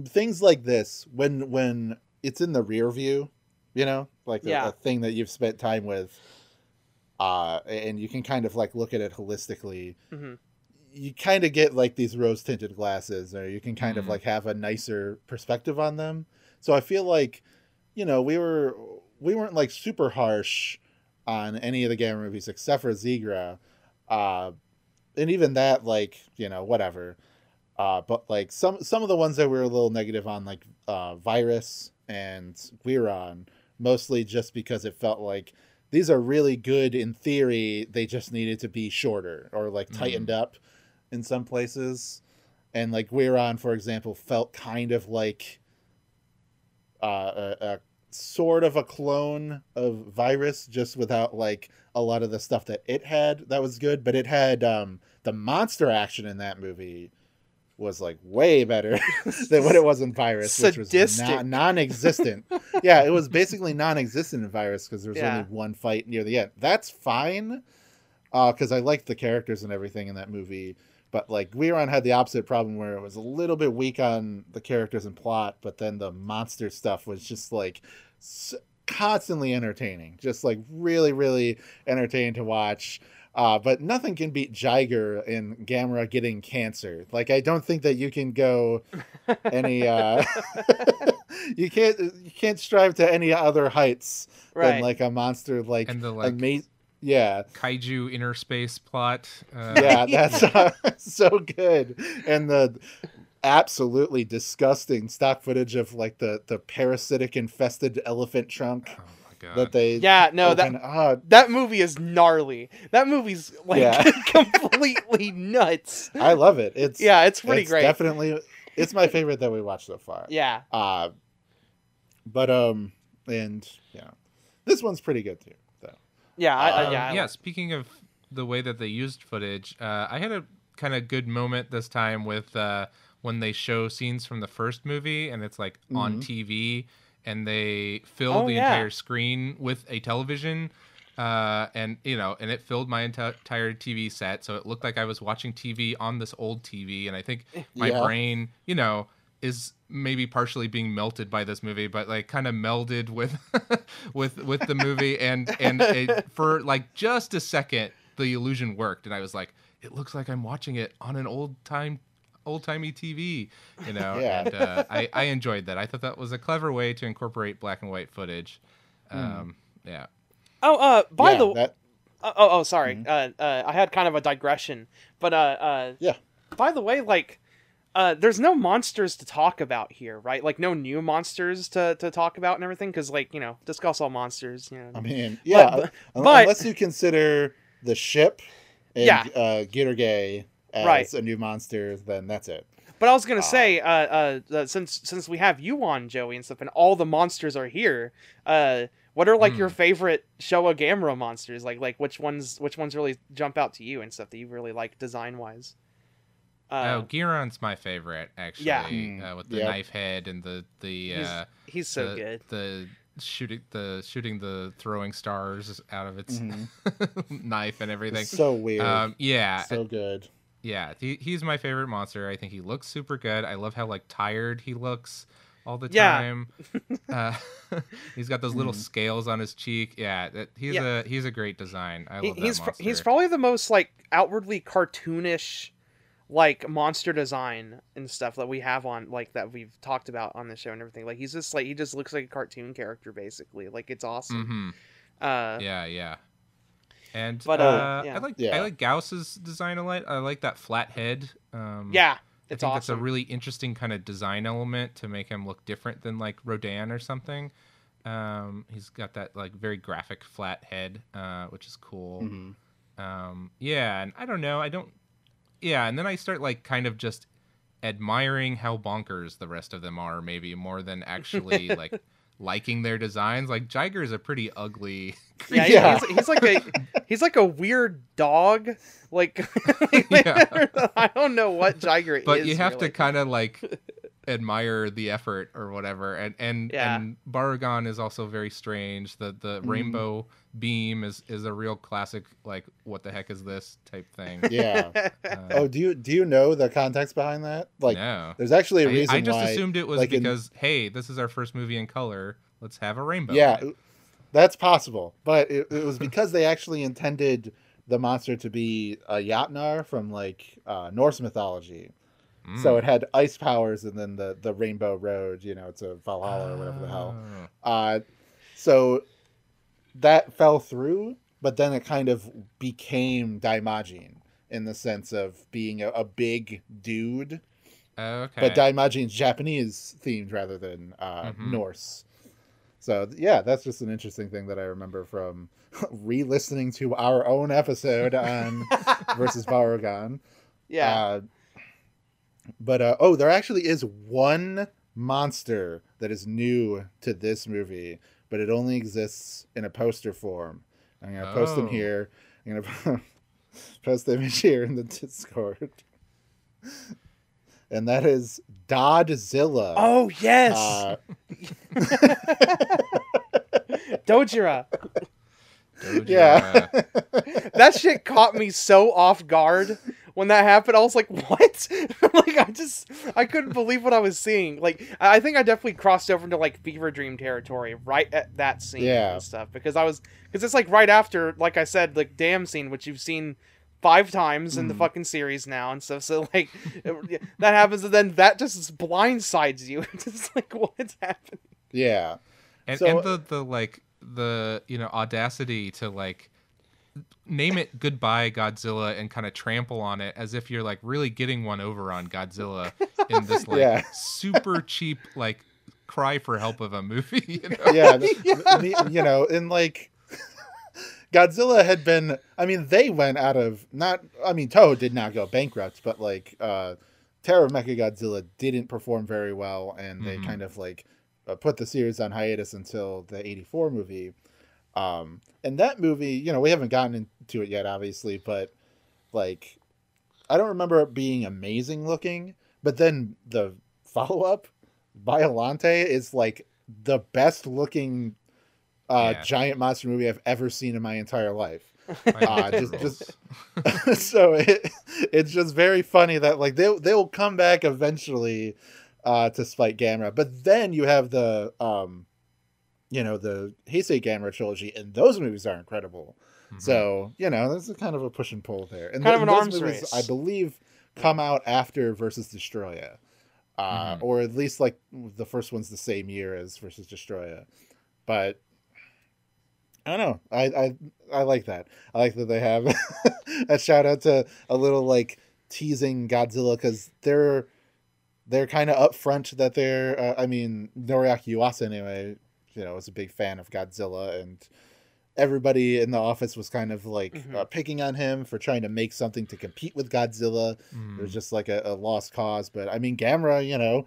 things like this when when it's in the rear view, you know, like a- Yeah. a, thing that you've spent time with, uh, and you can kind of like look at it holistically. Mhm. You kind of get like these rose tinted glasses, or you can kind of Mhm. like have a nicer perspective on them. So I feel like, you know, we were we weren't like super harsh on any of the Gamera movies except for Zigra, uh, and even that, like you know, whatever. Uh, but like some some of the ones that we were a little negative on, like uh, Virus and Guiron, mostly just because it felt like these are really good in theory. They just needed to be shorter or like Mhm. tightened up in some places. And like Guiron, for example, felt kind of like uh, a, a sort of a clone of Virus, just without like a lot of the stuff that it had that was good. But it had um, the monster action in that movie was like way better than what it was in Virus, which was Sadistic. non- non-existent. yeah, it was basically non-existent in Virus because there was Yeah. only one fight near the end. That's fine, because I liked the characters and everything in that movie. But like Guiron had the opposite problem where it was a little bit weak on the characters and plot, but then the monster stuff was just like s- constantly entertaining, just like really, really entertaining to watch. Uh, but nothing can beat Jiger in Gamera getting cancer. Like I don't think that you can go any. Uh, you can't you can't strive to any other heights Right. than like a monster like And the, like- ama- Yeah, Kaiju inner space plot. Uh, yeah, that's uh, so good. And the absolutely disgusting stock footage of like the the parasitic infested elephant trunk. Oh my God. that they Yeah, no, that open- ah, that movie is gnarly. That movie's like Yeah. completely nuts. I love it. It's Yeah, it's pretty it's great. Definitely, it's my favorite that we watched so far. Yeah. Uh, but um, and yeah, this one's pretty good too. Though. Yeah, I, I- Um, yeah. I yeah. like- Speaking of the way that they used footage, uh, I had a kind of good moment this time with uh, when they show scenes from the first movie, and it's like on TV, and they fill Oh, the yeah. entire screen with a television. Uh, and you know, and it filled my entire TV set, so it looked like I was watching TV on this old TV. And I think my Yeah. brain, you know, is maybe partially being melted by this movie, but like kind of melded with with with the movie, and and it, for like just a second, the illusion worked, and I was like, it looks like I'm watching it on an old time. Old timey TV, you know, Yeah. and uh, I, I enjoyed that. I thought that was a clever way to incorporate black and white footage. Hmm. Um, yeah. Oh, uh, by yeah, the that Uh, oh, oh, sorry. Uh, uh, I had kind of a digression, but uh, uh, Yeah. By the way, like, uh, there's no monsters to talk about here, right? Like, no new monsters to, to talk about and everything, because, like, you know, discuss all monsters. You know. I mean, yeah, but- but- unless you consider the ship and Yeah. uh, Gittergay as Right. a new monster, then that's it. But I was gonna say, uh, uh, uh, since since we have you on Joey and stuff, and all the monsters are here, uh, what are like your favorite Showa Gamera monsters? Like, like which ones which ones really jump out to you and stuff that you really like design wise? Uh, oh, Guiron's my favorite actually. Yeah. Hmm. Uh, with the Yep. knife head and the the he's, uh, he's so the, good. The shooting the shooting the throwing stars out of its Mm-hmm. knife and everything. It's so weird. Um, yeah, so good. yeah. He, he's my favorite monster. I think he looks super good. I love how like tired he looks all the Yeah. time. uh, he's got those little scales on his cheek. Yeah, that, he's Yeah. a he's a great design. I He- love he's that pr- monster. he's probably the most like outwardly cartoonish like monster design and stuff that we have on like that we've talked about on the show and everything like he's just like he just looks like a cartoon character basically like it's awesome hmm uh Yeah, yeah. And But, uh, uh, yeah. I like Yeah. I like Gyaos's design a lot. I like that flat head. Um, yeah I it's think that's a really interesting kind of design element to make him look different than like Rodan or something. Um, he's got that like very graphic flat head, uh, which is cool. Mm-hmm. Um, yeah, and I don't know, I don't. Yeah, and then I start like kind of just admiring how bonkers the rest of them are, maybe more than actually like liking their designs. Like Jiger is a pretty ugly. yeah, he- Yeah. He's, he's like a he's like a weird dog like Yeah. i don't know what Jiger is but you have really. to kind of like admire the effort or whatever and and Yeah. and Barugon is also very strange the the Mm-hmm. rainbow beam is is a real classic like what the heck is this type thing Yeah. Uh, oh, do you do you know the context behind that? Like, no there's actually a I, reason I just why. assumed it was like in- because hey this is our first movie in color let's have a rainbow yeah, that's possible, but it, it was because they actually intended the monster to be a Jotnar from like uh, Norse mythology. Mm. So it had ice powers, and then the the Rainbow Road. You know, it's a Valhalla or whatever the hell. Oh. Uh, so that fell through, but then it kind of became Daimajin in the sense of being a, a big dude. okay But Daimajin's Japanese themed rather than uh, Mhm. Norse. So yeah, that's just an interesting thing that I remember from re-listening to our own episode on versus Barugon. yeah Uh, but uh, oh, there actually is one monster that is new to this movie, but it only exists in a poster form. I'm gonna post them Oh. here. I'm gonna post the image here in the Discord, and that is Dodzilla. oh yes Uh, dojira Doja. yeah. that shit caught me so off guard when that happened. I was like, "What?" like I just I couldn't believe what I was seeing. Like I I think I definitely crossed over into like fever dream territory right at that scene Yeah. and stuff because I was because it's like right after like I said like damn scene which you've seen five times in the Mhm. fucking series now and stuff. So like it- that happens and then that just blindsides you. It's just like what's happening? yeah. and, So- and the the like the you know audacity to like name it goodbye godzilla and kind of trample on it as if you're like really getting one over on godzilla in this like Yeah. super cheap like cry for help of a movie. You know? yeah, th- you know, and like Godzilla had been. I mean, they went out of not. I mean, Toho did not go bankrupt, but like uh, Terror of Mechagodzilla didn't perform very well, and they Mhm. kind of like uh, put the series on hiatus until the '84 movie. Um, and that movie, you know, we haven't gotten into it yet, obviously, but like, I don't remember it being amazing looking. But then the follow up, Biolante, is like the best looking uh, Yeah. giant monster movie I've ever seen in my entire life. Uh, just, just so it, it's just very funny that like they they will come back eventually uh, to spite Gamera, but then you have the um, you know the Heisei Gamera trilogy, and those movies are incredible. Mhm. So you know there's a kind of a push and pull there, and Kind of an those arms movies, race. I believe, come out after versus Destoroyah, uh, Mhm. or at least like the first one's the same year as versus Destoroyah, but. I don't know. I, I I like that. I like that they have a shout out to a little like teasing Godzilla because they're they're kind of upfront that they're. Uh, I mean, Noriaki Yuasa anyway. You know, I was a big fan of Godzilla, and everybody in the office was kind of like Mhm. uh, picking on him for trying to make something to compete with Godzilla. Mm. It was just like a, a lost cause. But I mean, Gamera, you know,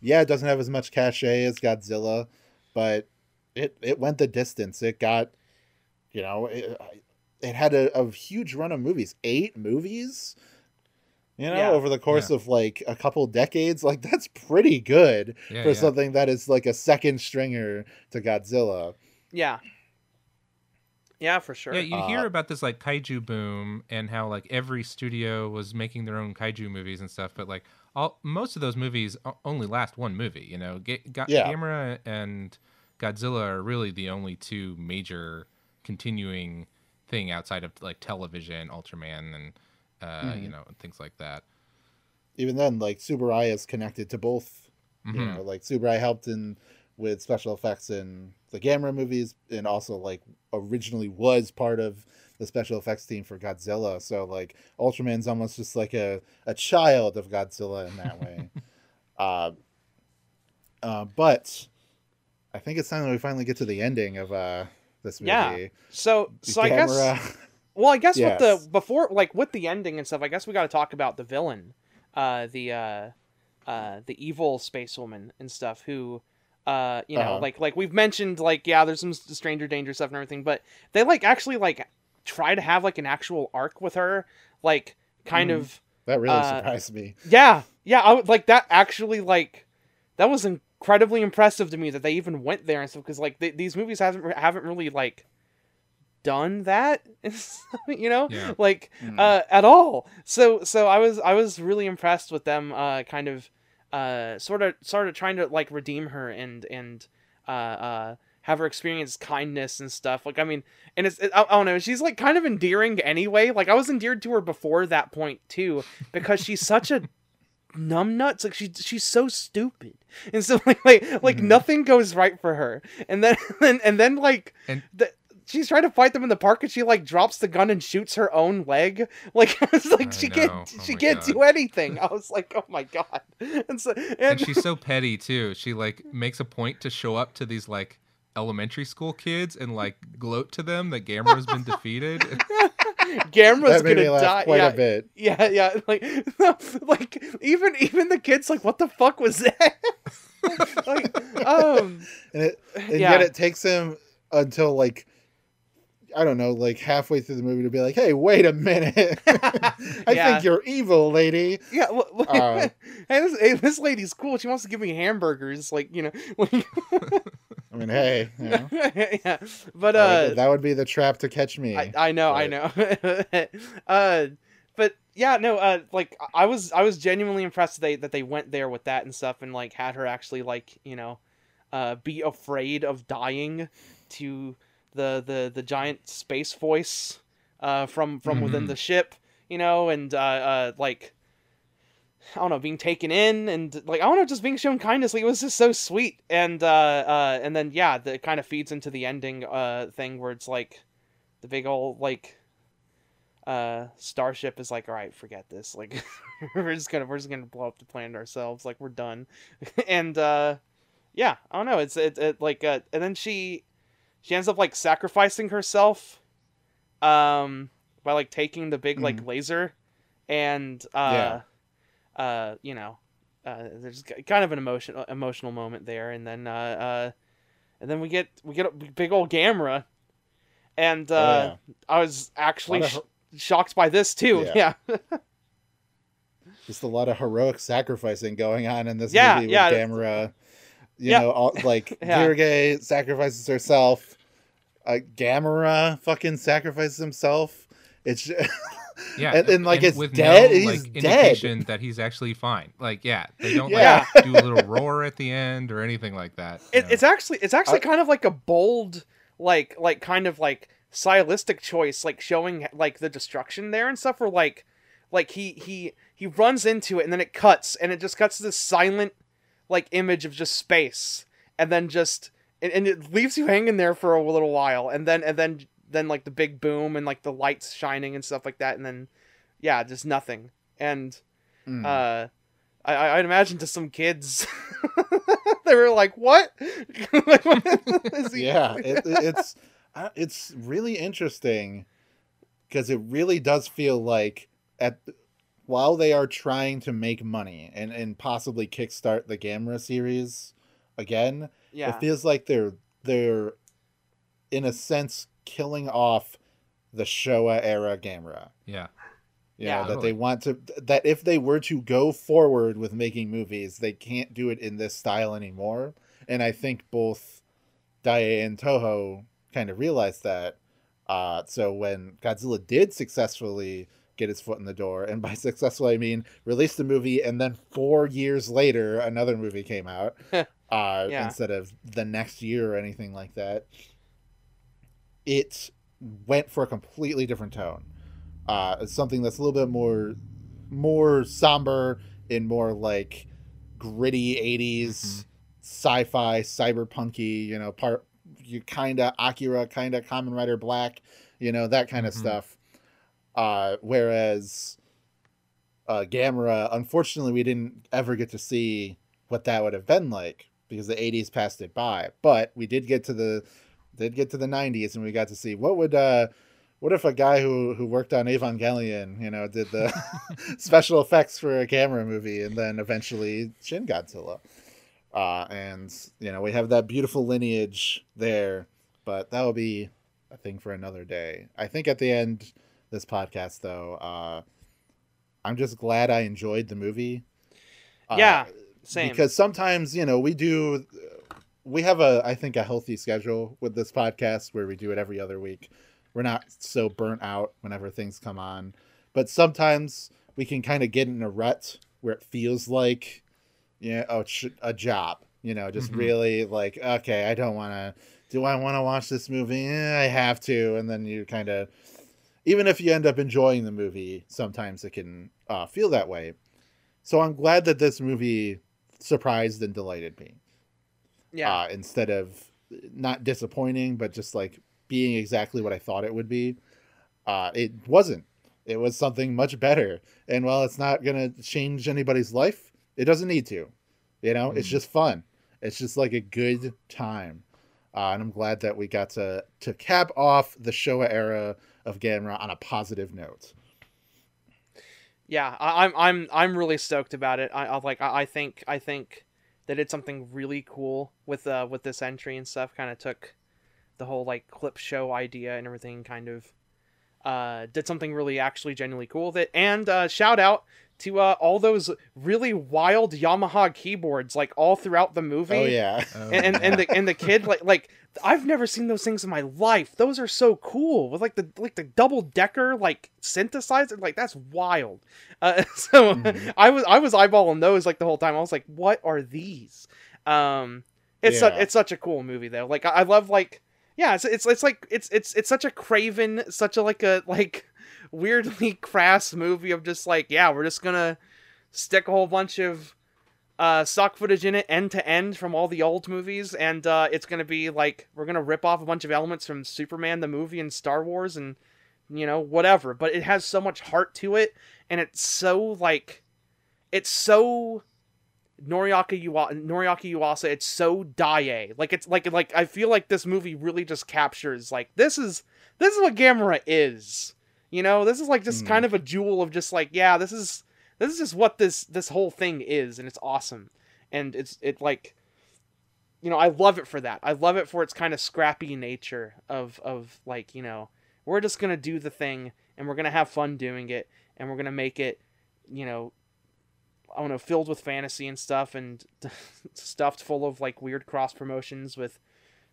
yeah, it doesn't have as much cachet as Godzilla, but it it went the distance. It got, you know, it, it had a, a huge run of movies, eight movies. You know, Yeah. over the course Yeah. of like a couple decades, like that's pretty good Yeah, for yeah. something that is like a second stringer to Godzilla. Yeah. Yeah, for sure. Yeah, you Uh, hear about this like kaiju boom and how like every studio was making their own kaiju movies and stuff, but like all most of those movies only last one movie. You know, Ga- Ga- Yeah. Gamera and Godzilla are really the only two major continuing thing outside of like television, Ultraman, and uh, you Mhm. know and things like that. Even then, like Tsuburaya is connected to both you Mhm. know like Tsuburaya helped in with special effects in the Gamera movies and also like originally was part of the special effects team for Godzilla so like Ultraman's almost just like a, a child of Godzilla in that way uh, uh, but I think it's time that we finally get to the ending of uh, this movie Yeah. So so I guess Gamera- Well, I guess with the before like with the ending and stuff, I guess we got to talk about the villain, uh, the uh, uh, the evil space woman and stuff. Who, uh, you know, Uh-huh. like like we've mentioned, like yeah, there's some stranger danger stuff and everything, but they like actually like try to have like an actual arc with her, like kind Mhm. of that really uh, surprised me yeah, yeah. I would like that actually like that was incredibly impressive to me that they even went there and stuff because like th- these movies haven't haven't really like done that, you know, Yeah. like Mm. uh, at all. So so I was I was really impressed with them, uh, kind of uh, sort of sort of trying to like redeem her and and uh, uh, have her experience kindness and stuff. Like I mean, and it's it, I, I don't know, she's like kind of endearing anyway. Like I was endeared to her before that point too because she's such a numbnuts like she she's so stupid and so like like, like Mhm. nothing goes right for her and then and, and then like And- the, she's trying to fight them in the park and she like drops the gun and shoots her own leg like it's like I she know. can't Oh she can't God. do anything i was like oh my god and so and, and she's so petty too. She like makes a point to show up to these like elementary school kids and like gloat to them that Gamera's been defeated. Gamera's that made me gonna die quite yeah, a bit yeah yeah like like even even the kids like what the fuck was that like um and it and Yeah. yet it takes him until like I don't know, like halfway through the movie to be like, "Hey, wait a minute! I Yeah. think you're evil, lady." Yeah, well, well, Uh, hey, this, hey, this lady's cool. She wants to give me hamburgers, like you know. I mean, hey, you know, yeah, but that, uh, would, that would be the trap to catch me. I, I know, I know. uh, but yeah, no, uh, like I was, I was genuinely impressed that they that they went there with that and stuff, and like had her actually like you know, uh, be afraid of dying to the the the giant space voice, uh, from from within Mhm. the ship, you know, and uh, uh, like. I don't know, being taken in and like I don't know, just being shown kindness. Like it was just so sweet, and uh, uh, and then yeah, the, it kind of feeds into the ending uh thing where it's like the big old like uh starship is like all right forget this like we're just gonna we're just gonna blow up the planet ourselves like we're done and uh yeah, I don't know. It's it, it like uh, and then she she ends up like sacrificing herself, um, by like taking the big like laser, and uh, uh, you know, uh, there's kind of an emotional emotional moment there, and then uh, uh, and then we get we get a big old Gamera, and uh, I was actually sh- shocked by this too. Yeah. Yeah, Just a lot of heroic sacrificing going on in this Yeah, movie with yeah. Gamera. You Yeah. know, all, like Yeah. Sacrifices herself. Uh, Gamera fucking sacrifices himself. It's ju- Yeah, and, and like it's with dead. no, he's like, dead. indication that he's actually fine. Like, yeah, they don't Yeah. like do a little roar at the end or anything like that. it, it's actually it's actually I- kind of like a bold like like kind of like stylistic choice like showing like the destruction there and stuff where like like he he he runs into it and then it cuts and it just cuts to this silent like image of just space and then just and, and it leaves you hanging there for a little while and then and then then like the big boom and like the lights shining and stuff like that and then yeah just nothing and Mm. uh I, I- I'd imagine to some kids they were like what Like, what he- yeah, it, it's uh, it's really interesting because it really does feel like at while they are trying to make money and and possibly kickstart the Gamera series again, yeah it feels like they're they're in a sense killing off the Showa era Gamera. yeah. You Yeah. know, that Totally. they want to that if they were to go forward with making movies, they can't do it in this style anymore. And I think both Daiei and Toho kind of realized that. Uh, so when Godzilla did successfully get his foot in the door, and by successful I mean released the movie, and then four years later another movie came out, uh, Yeah. instead of the next year or anything like that, it went for a completely different tone. Uh, something that's a little bit more, more somber and more like gritty '80s sci-fi, cyberpunky. You know, part you kind of Akira, kind of Kamen Rider Black. You know that kind of Mhm. stuff. Uh, whereas uh, Gamera, unfortunately, we didn't ever get to see what that would have been like because the '80s passed it by. But we did get to the did get to the '90s, and we got to see what would uh, what if a guy who who worked on Evangelion, you know, did the special effects for a Gamera movie, and then eventually Shin Godzilla. Uh, and you know we have that beautiful lineage there, but that will be a thing for another day. I think at the end this podcast, though, uh, I'm just glad I enjoyed the movie. Uh, Yeah, same. because sometimes you know we do we have a i think a healthy schedule with this podcast where we do it every other week. We're not so burnt out whenever things come on. But sometimes we can kind of get in a rut where it feels like yeah oh, it's a job you know just Mhm. really like okay i don't want to do i want to watch this movie? Eh, i have to. And then you kind of even if you end up enjoying the movie sometimes it can uh, feel that way so i'm glad that this movie surprised and delighted me yeah uh, instead of not disappointing, but just like being exactly what I thought it would be. Uh, it wasn't. It was something much better. And while it's not going to change anybody's life, it doesn't need to. You know, it's Mhm. just fun. It's just like a good time. Uh, and I'm glad that we got to to cap off the Showa era of Gamera on a positive note. yeah I, i'm i'm i'm really stoked about it i, I like I, I think i think they did something really cool with uh with this entry and stuff kind of took the whole like clip show idea and everything kind of uh did something really actually genuinely cool with it and uh shout out to uh all those really wild yamaha keyboards like all throughout the movie Oh yeah. Oh, and, and, and the and the kid like like I've never seen those things in my life. Those are so cool with like the like the double decker like synthesizer. Like that's wild. Uh, so Mhm. I was I was eyeballing those like the whole time. I was like, what are these? Um, it's such Yeah. it's such a cool movie though. Like I, I love like yeah, it's, it's it's like it's it's it's such a craven, such a like a like weirdly crass movie of just like yeah, we're just gonna stick a whole bunch of uh, stock footage in it end to end from all the old movies, and uh, it's gonna be like we're gonna rip off a bunch of elements from Superman the movie and Star Wars and you know whatever. But it has so much heart to it, and it's so like it's so Noriaki Uwa- Noriaki Yuasa, it's so Daiei. Like it's like like I feel like this movie really just captures like this is this is what Gamera is. You know, this is like just Mm. kind of a jewel of just like yeah, this is this is just what this this whole thing is, and it's awesome. And it's it like you know I love it for that. I love it for its kind of scrappy nature of of like you know we're just gonna do the thing and we're gonna have fun doing it and we're gonna make it you know I don't know, filled with fantasy and stuff, and stuffed full of like weird cross promotions with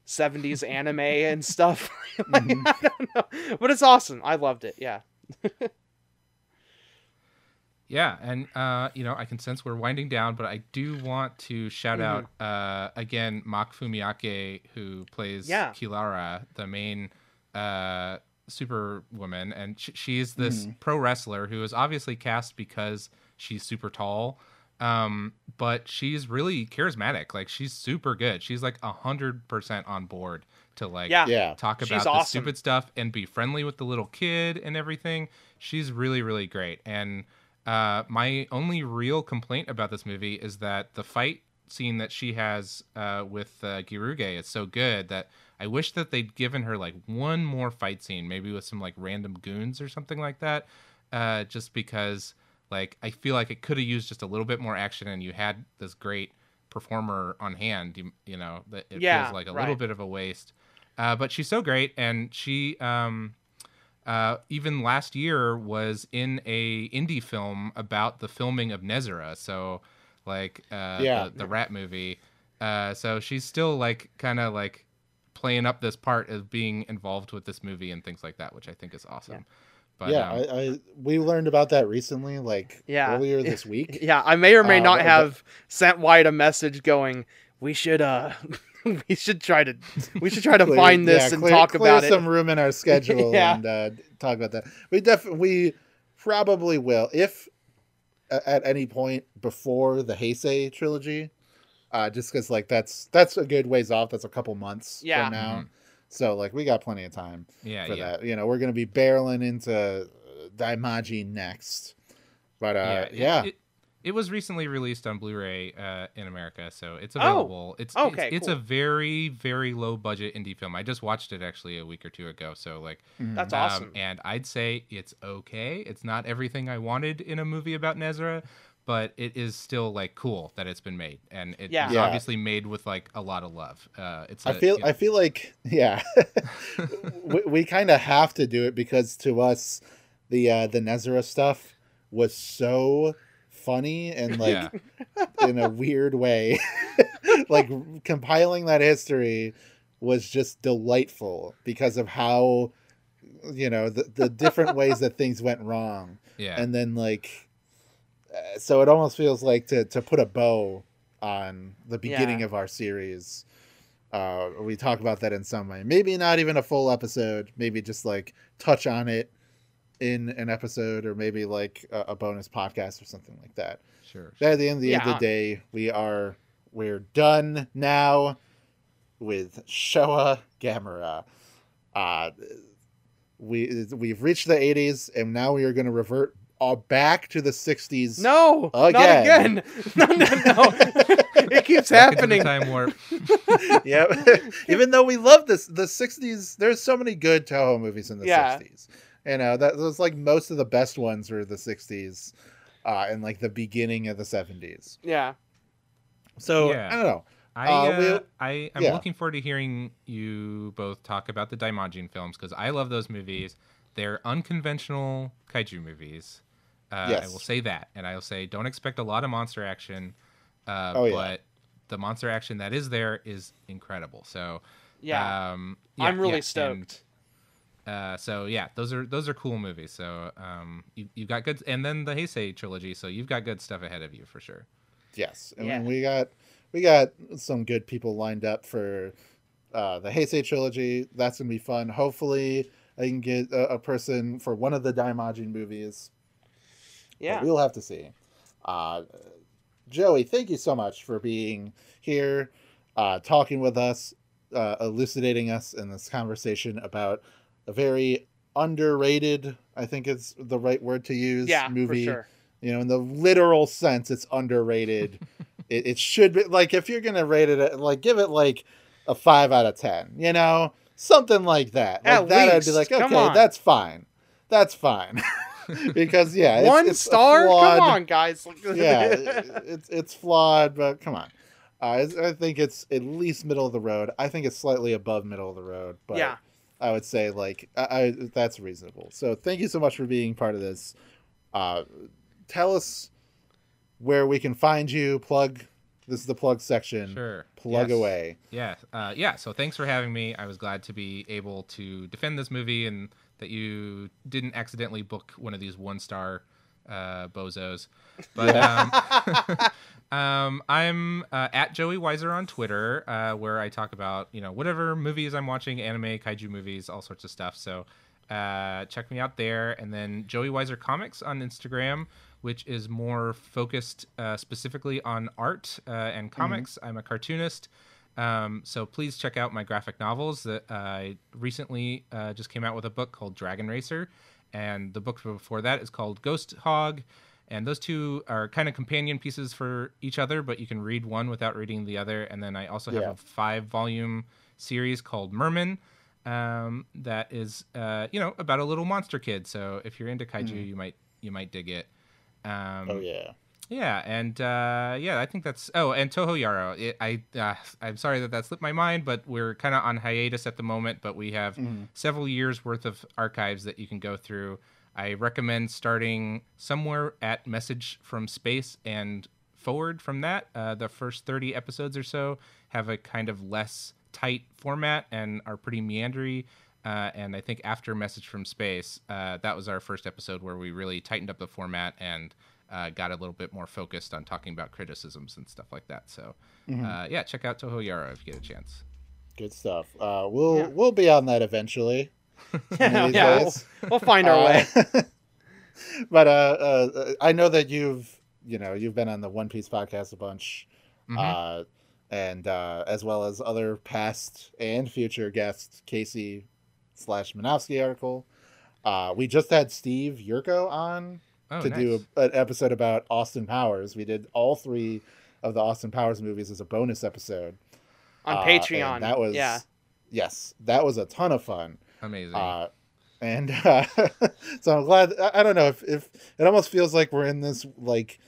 70s anime and stuff. like, Mhm. I don't know, but it's awesome. I loved it. Yeah. Yeah, and uh, you know, I can sense we're winding down, but I do want to shout Mhm. out uh, again Mach Fumiake, who plays Yeah. Kilara, the main uh, superwoman, and sh- she's this Mhm. pro wrestler who is obviously cast because she's super tall, um, but she's really charismatic. Like she's super good. She's like a hundred percent on board to like Yeah. Yeah. talk She's about the awesome. stupid stuff and be friendly with the little kid and everything. She's really, really great. And uh, my only real complaint about this movie is that the fight scene that she has uh, with uh, Giruge is so good that I wish that they'd given her like one more fight scene, maybe with some like random goons or something like that. Uh, just because like I feel like it could have used just a little bit more action, and you had this great performer on hand. You, you know, that it Yeah, feels like a little bit of a waste. Uh, but she's so great, and she um, uh, even last year was in a indie film about the filming of Nezura. So like uh, Yeah. the, the rat movie. Uh, so she's still like kind of like playing up this part of being involved with this movie and things like that, which I think is awesome. But yeah, um, I, I we learned about that recently, like Yeah. earlier this week. Yeah. I may or may Uh, not but- have sent Wyatt a message going, we should, uh, we should try to, we should try to Clear- find this yeah, and clear- talk clear about some it. room in our schedule Yeah. and uh, talk about that. We definitely we probably will if a- at any point before the Heisei trilogy, uh, just because like that's that's a good ways off. That's a couple months Yeah. from now, Mhm. So like we got plenty of time yeah, for yeah. that. You know, we're gonna be barreling into uh, Daimajin next, but uh, it- yeah, It, it was recently released on Blu-ray uh, in America, so it's Oh, available. it's okay, it's, it's cool. a very very low budget indie film. I just watched it actually a week or two ago, so like Mhm. That's um, awesome. and I'd say it's okay. It's not everything I wanted in a movie about Nezura, but it is still like cool that it's been made, and it's Yeah. Yeah. obviously made with like a lot of love. Uh, it's I a- feel you I feel like yeah, we, we kind of have to do it because to us, the uh, the Nezura stuff was so funny and like yeah. in a weird way. like compiling that history was just delightful because of how you know the, the different ways that things went wrong yeah. and then like so it almost feels like to to put a bow on the beginning Yeah. of our series uh we talk about that in some way maybe not even a full episode maybe just like touch on it in an episode or maybe like a, a bonus podcast or something like that sure. but at the end of the, end of the day we are we're done now with showa gamera uh we we've reached the 80s and now we are going to revert all back to the 60s No, not Again. again. No, no, no. it keeps Back happening. time warp. yep even though we love this the 60s there's so many good toho movies in the Yeah. 60s you know that was like most of the best ones were the 60s uh and like the beginning of the 70s Yeah. so Yeah. i don't know I, Uh, uh, we'll- I, I'm yeah. looking forward to hearing you both talk about the Daimajin films because I love those movies. They're unconventional kaiju movies. Uh, I will say that, and I will say don't expect a lot of monster action. Uh, Oh, yeah. but the monster action that is there is incredible. So Yeah. um, yeah, I'm really yeah, and, stoked. uh, so yeah, those are those are cool movies. So um, you you got good, and then the Heisei trilogy. So you've got good stuff ahead of you for sure. Yes, and Yeah. we got we got some good people lined up for uh, the Heisei trilogy. That's gonna be fun. Hopefully, I can get a, a person for one of the Daimajin movies. But yeah. we'll have to see. Uh, Joey, thank you so much for being here, uh, talking with us, uh, elucidating us in this conversation about a very underrated. I think it's the right word to use. Yeah, movie for sure. you know in the literal sense it's underrated it, it should be like if you're gonna rate it, like give it like a five out of ten. You know, something like that. Like At that, I'd be least. like, okay, that's fine. That's fine. because yeah, it's, One it's a star? flawed- Come on, guys. yeah, it- it's it's flawed, but come on. Uh, I I think it's at least middle of the road. I think it's slightly above middle of the road, but Yeah. I would say like I, I that's reasonable. So thank you so much for being part of this. Uh, tell us where we can find you. Plug. This is the plug section. Sure. Plug Yes. away. Yeah, uh, yeah. So thanks for having me. I was glad to be able to defend this movie and that you didn't accidentally book one of these one-star uh, bozos. But um, um, I'm uh, at Joey Weiser on Twitter, uh, where I talk about you know whatever movies I'm watching, anime, kaiju movies, all sorts of stuff. So uh, check me out there, and then Joey Weiser Comics on Instagram, which is more focused uh, specifically on art uh, and comics. I'm a cartoonist. Um, so please check out my graphic novels that I recently uh, just came out with a book called Dragon Racer, and the book before that is called Ghost Hog. And those two are kind of companion pieces for each other, but you can read one without reading the other. And then I also have Yeah. a five volume series called Merman um, that is, uh, you know, about a little monster kid. So if you're into kaiju, you might you might dig it. Um, Oh yeah. Yeah, and uh, yeah, I think that's. Oh, and Toho Yaro. It, I uh, I'm sorry that that slipped my mind, but we're kind of on hiatus at the moment. But we have several years worth of archives that you can go through. I recommend starting somewhere at Message from Space and forward from that. Uh, the first 30 episodes or so have a kind of less tight format and are pretty meandery. Uh, and I think after Message from Space, uh, that was our first episode where we really tightened up the format and uh, got a little bit more focused on talking about criticisms and stuff like that. So, uh, yeah, check out Toho Yaro if you get a chance. Good stuff. Uh, we'll Yeah. we'll be on that eventually. one of these yeah, we'll, we'll find our way. Uh, but uh, uh, I know that you've you know you've been on the One Piece podcast a bunch, Mhm. uh, and uh, as well as other past and future guests, Casey slash Manowski article. Uh, we just had Steve Yurko on Oh, to nice. do a, an episode about Austin Powers. We did all three of the Austin Powers movies as a bonus episode On Uh, Patreon. That was yeah. yes, that was a ton of fun. Amazing. Uh, and uh, so I'm glad. I, I don't know if, if it almost feels like we're in this like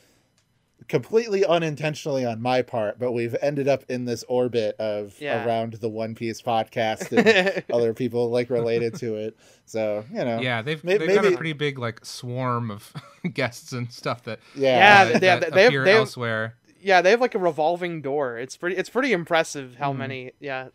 completely unintentionally on my part, but we've ended up in this orbit of Yeah. around the One Piece podcast and other people like related to it. So you know, yeah, they've, may- they've got a pretty big like swarm of guests and stuff that yeah, Yeah, uh, they- that they- they- appear they- elsewhere. yeah, they have like a revolving door. It's pretty. It's pretty impressive how Hmm. many. Yeah,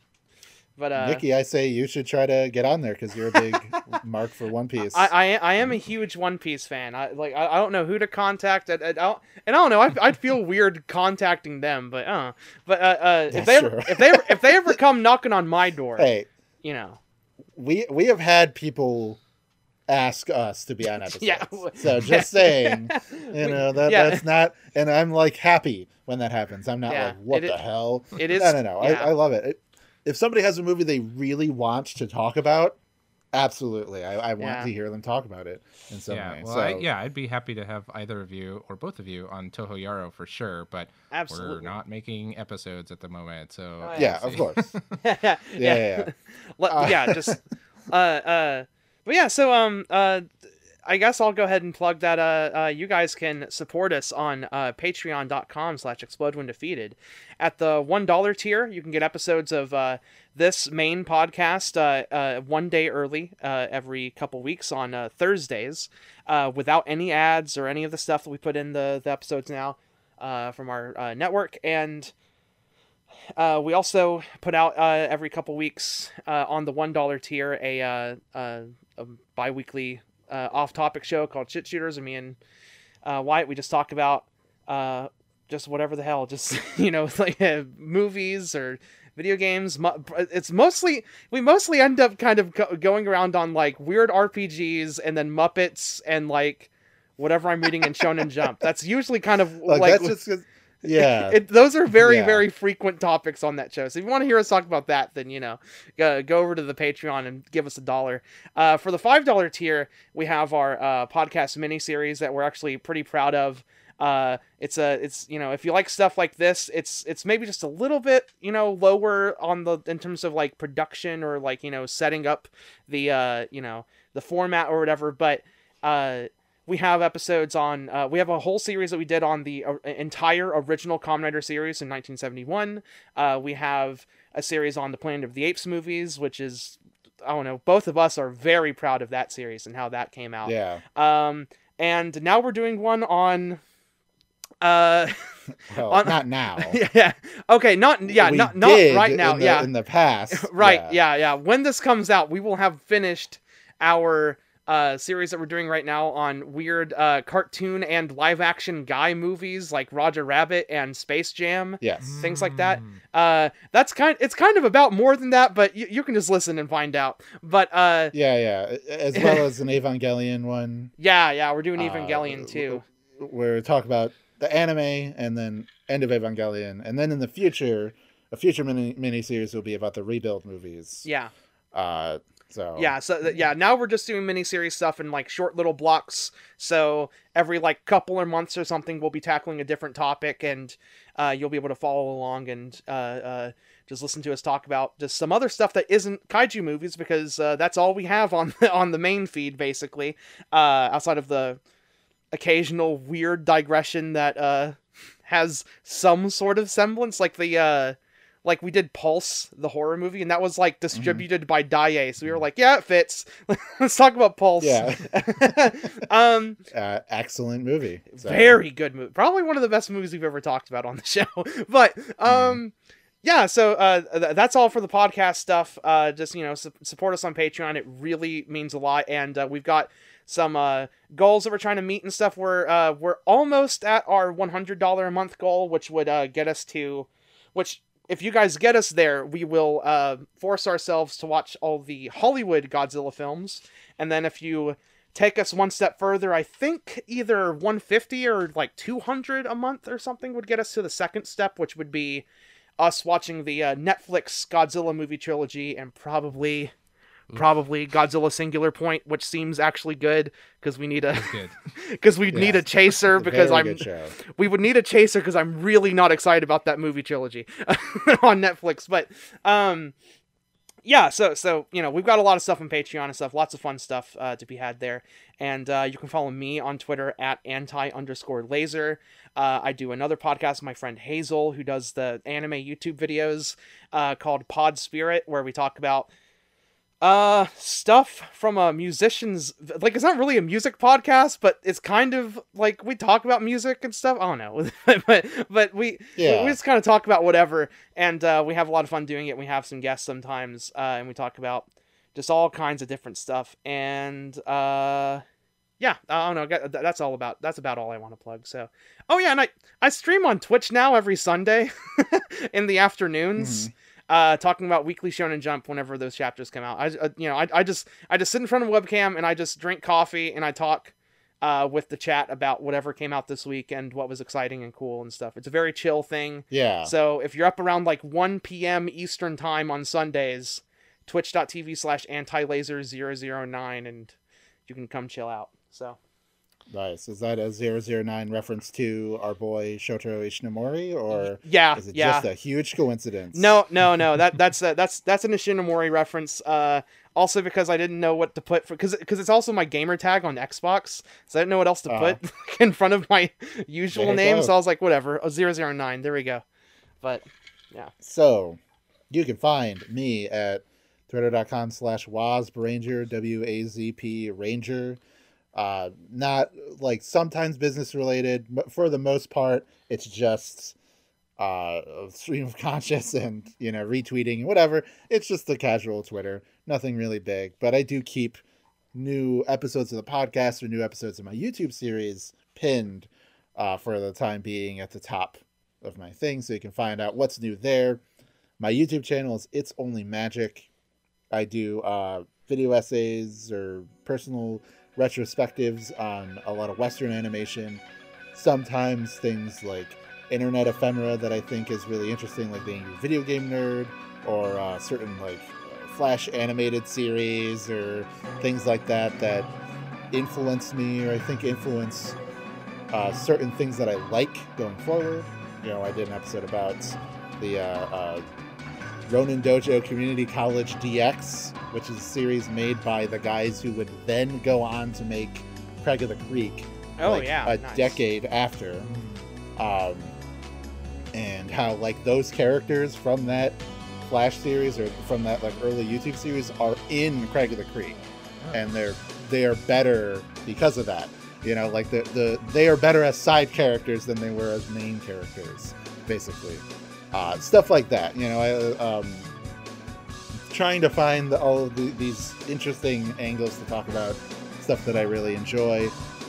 but uh, Nikki, I say you should try to get on there because you're a big mark for One Piece. I, I I am a huge One Piece fan. I like I, I don't know who to contact. I, I, I don't, and I don't know. I'd, I'd feel weird contacting them, but uh, but uh, uh if Yeah, they sure. if they if they ever come knocking on my door, hey, you know, we we have had people ask us to be on episodes. Yeah. So just saying, you know that yeah. that's not, and I'm like happy when that happens. I'm not Yeah, like, what it the is- hell? it is- No, no, no. yeah. I, I love it. it. If somebody has a movie they really want to talk about, absolutely, I, I want Yeah. to hear them talk about it in some Yeah, way. well, so I, yeah, I'd be happy to have either of you or both of you on Toho Yaro for sure, but absolutely. we're not making episodes at the moment, so Oh, yeah, we'll of course. yeah, Yeah, yeah, yeah. Uh, yeah, just uh uh but yeah, so um uh I guess I'll go ahead and plug that uh, uh you guys can support us on uh patreon.com slash explode when defeated. At the one dollar tier, you can get episodes of uh this main podcast uh, uh one day early uh every couple weeks on uh, Thursdays, without any ads or any of the stuff that we put in the, the episodes now from our network and uh, we also put out uh, every couple weeks uh, on the one dollar tier a, uh, a bi-weekly uh, off-topic show called Shit Shooters. And me and uh, Wyatt we just talk about uh, just whatever the hell, just you know like uh, movies or video games. It's mostly we mostly end up kind of go- going around on like weird RPGs and then Muppets and like whatever I'm reading in Shonen Jump. That's usually kind of Like, like that's just yeah. it, those are very Yeah. very frequent topics on that show so if you want to hear us talk about that then you know go, go over to the patreon and give us a dollar uh, for the five dollar tier we have our uh, podcast mini series that we're actually pretty proud of Uh, it's a it's you know if you like stuff like this, it's it's maybe just a little bit you know lower on the in terms of like production or like you know setting up the uh you know the format or whatever, but uh we have episodes on uh, we have a whole series that we did on the uh, entire original Kamen Rider series in 1971 uh, we have a series on the planet of the apes movies which is i don't know both of us are very proud of that series and how that came out Yeah. um and now we're doing one on uh Well, on- not now. yeah okay not yeah We not not right now in the, yeah In the past. right yeah. yeah when this comes out we will have finished our uh series that we're doing right now on weird uh cartoon and live action guy movies like roger rabbit and space jam Yes. things like that uh that's kind it's kind of about more than that but you, you can just listen and find out but uh Yeah, yeah. As well as an Evangelion one. yeah yeah we're doing uh, evangelion too Where we talk about the anime and then end of Evangelion. And then in the future, a future mini miniseries will be about the rebuild movies. yeah Uh so Yeah, so yeah, now we're just doing miniseries stuff in like short little blocks. So every like couple or months or something, we'll be tackling a different topic, and uh, you'll be able to follow along and uh, uh, just listen to us talk about just some other stuff that isn't kaiju movies because uh, that's all we have on on the main feed basically. Uh, outside of the occasional weird digression that uh, has some sort of semblance, like the. Like we did Pulse, the horror movie, and that was like distributed by Daiei. So we were like, yeah, it fits. Let's talk about Pulse. Yeah. um, Uh, excellent movie. So, very good movie. Probably one of the best movies we've ever talked about on the show. but um, yeah. So uh, th- that's all for the podcast stuff. Uh, just you know, su- support us on Patreon. It really means a lot, and uh, we've got some uh, goals that we're trying to meet and stuff. We're uh, we're almost at our one hundred dollar a month goal, which would uh, get us to, which if you guys get us there, we will uh, force ourselves to watch all the Hollywood Godzilla films, and then if you take us one step further, I think either 150 or like 200 a month or something would get us to the second step, which would be us watching the uh, Netflix Godzilla movie trilogy and probably probably Godzilla Singular Point, which seems actually good because we need a because we need a chaser because I'm we would need a chaser because I'm really not excited about that movie trilogy on Netflix. But um, yeah, so so you know we've got a lot of stuff on Patreon and stuff, lots of fun stuff uh, to be had there. And uh, you can follow me on Twitter at anti underscore laser. Uh, I do another podcast with my friend Hazel who does the anime YouTube videos uh, called Pod Spirit, where we talk about uh stuff from a musician's like it's not really a music podcast but it's kind of like we talk about music and stuff. I don't know. But but we Yeah. we just kind of talk about whatever and uh we have a lot of fun doing it. We have some guests sometimes uh and we talk about just all kinds of different stuff. And uh yeah i don't know. That's all about that's about all i want to plug so. Oh yeah and i i stream on twitch now every sunday in the afternoons uh, talking about Weekly Shonen Jump whenever those chapters come out. I, uh, you know, I, I just, I just sit in front of a webcam and I just drink coffee and I talk, uh, with the chat about whatever came out this week and what was exciting and cool and stuff. It's a very chill thing. Yeah. So if you're up around like 1 p.m. Eastern time on Sundays, twitch.tv slash anti-laser009 and you can come chill out. So Nice. Is that a 009 reference to our boy Shotaro Ishinomori, or yeah, is it yeah. just a huge coincidence? No, no, no. That that's a, that's that's an Ishinomori reference. Uh, also because I didn't know what to put for because because it's also my gamer tag on Xbox, so I didn't know what else to Uh-huh. put in front of my usual name. go. So I was like, whatever, oh, 009. There we go. But yeah. So you can find me at twitter.com slash wazpranger, W A Z P Ranger. Uh, not like sometimes business related, but for the most part, it's just uh, stream of conscious and, you know, retweeting and whatever. It's just the casual Twitter, nothing really big. But I do keep new episodes of the podcast or new episodes of my YouTube series pinned uh, for the time being at the top of my thing so you can find out what's new there. My YouTube channel is It's Only Magic. I do uh, video essays or personal retrospectives on a lot of Western animation. Sometimes things like internet ephemera that I think is really interesting, like being a video game nerd, or uh, certain like Flash animated series or things like that that influence me or I think influence uh, certain things that I like going forward. You know, I did an episode about the uh, uh, Ronin Dojo Community College DX, which is a series made by the guys who would then go on to make Craig of the Creek. Oh, like, yeah, a nice. decade after. Um, and how like those characters from that Flash series or from that like early YouTube series are in Craig of the Creek, and they're they are better because of that. You know, like the the they are better as side characters than they were as main characters, basically. Uh, stuff like that. You know, I um, trying to find all of the, these interesting angles to talk about stuff that I really enjoy.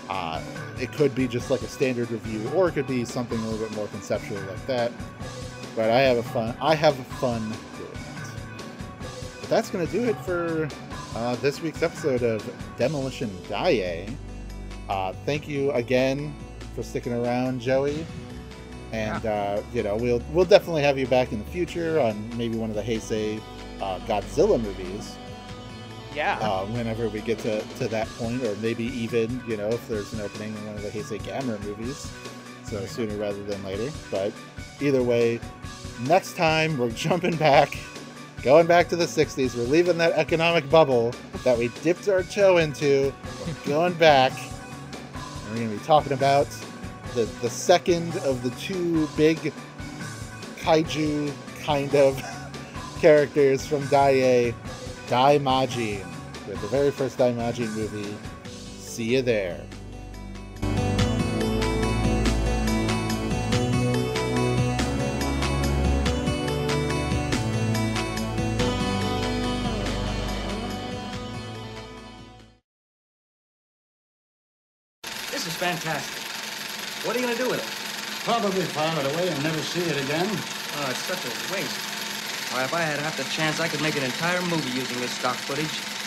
Uh, it could be just like a standard review, or it could be something a little bit more conceptual like that. But I have a fun. I have fun doing it. But that's gonna do it for uh, this week's episode of Demolition Daye. Uh, thank you again for sticking around, Joey. And uh, you know we'll we'll definitely have you back in the future on maybe one of the Heisei uh, Godzilla movies Yeah. uh, whenever we get to, to that point, or maybe even, you know, if there's an opening in one of the Heisei Gamera movies. So sooner rather than later. But either way, next time we're jumping back, going back to the 60s. We're leaving that economic bubble that we dipped our toe into. We're going back. And we're going to be talking about the, the second of the two big kaiju kind of characters from Daiei, Daimajin, with the very first Daimajin movie. See you there. Probably file it away and never see it again. Oh, it's such a waste. Why, if I had half the chance, I could make an entire movie using this stock footage.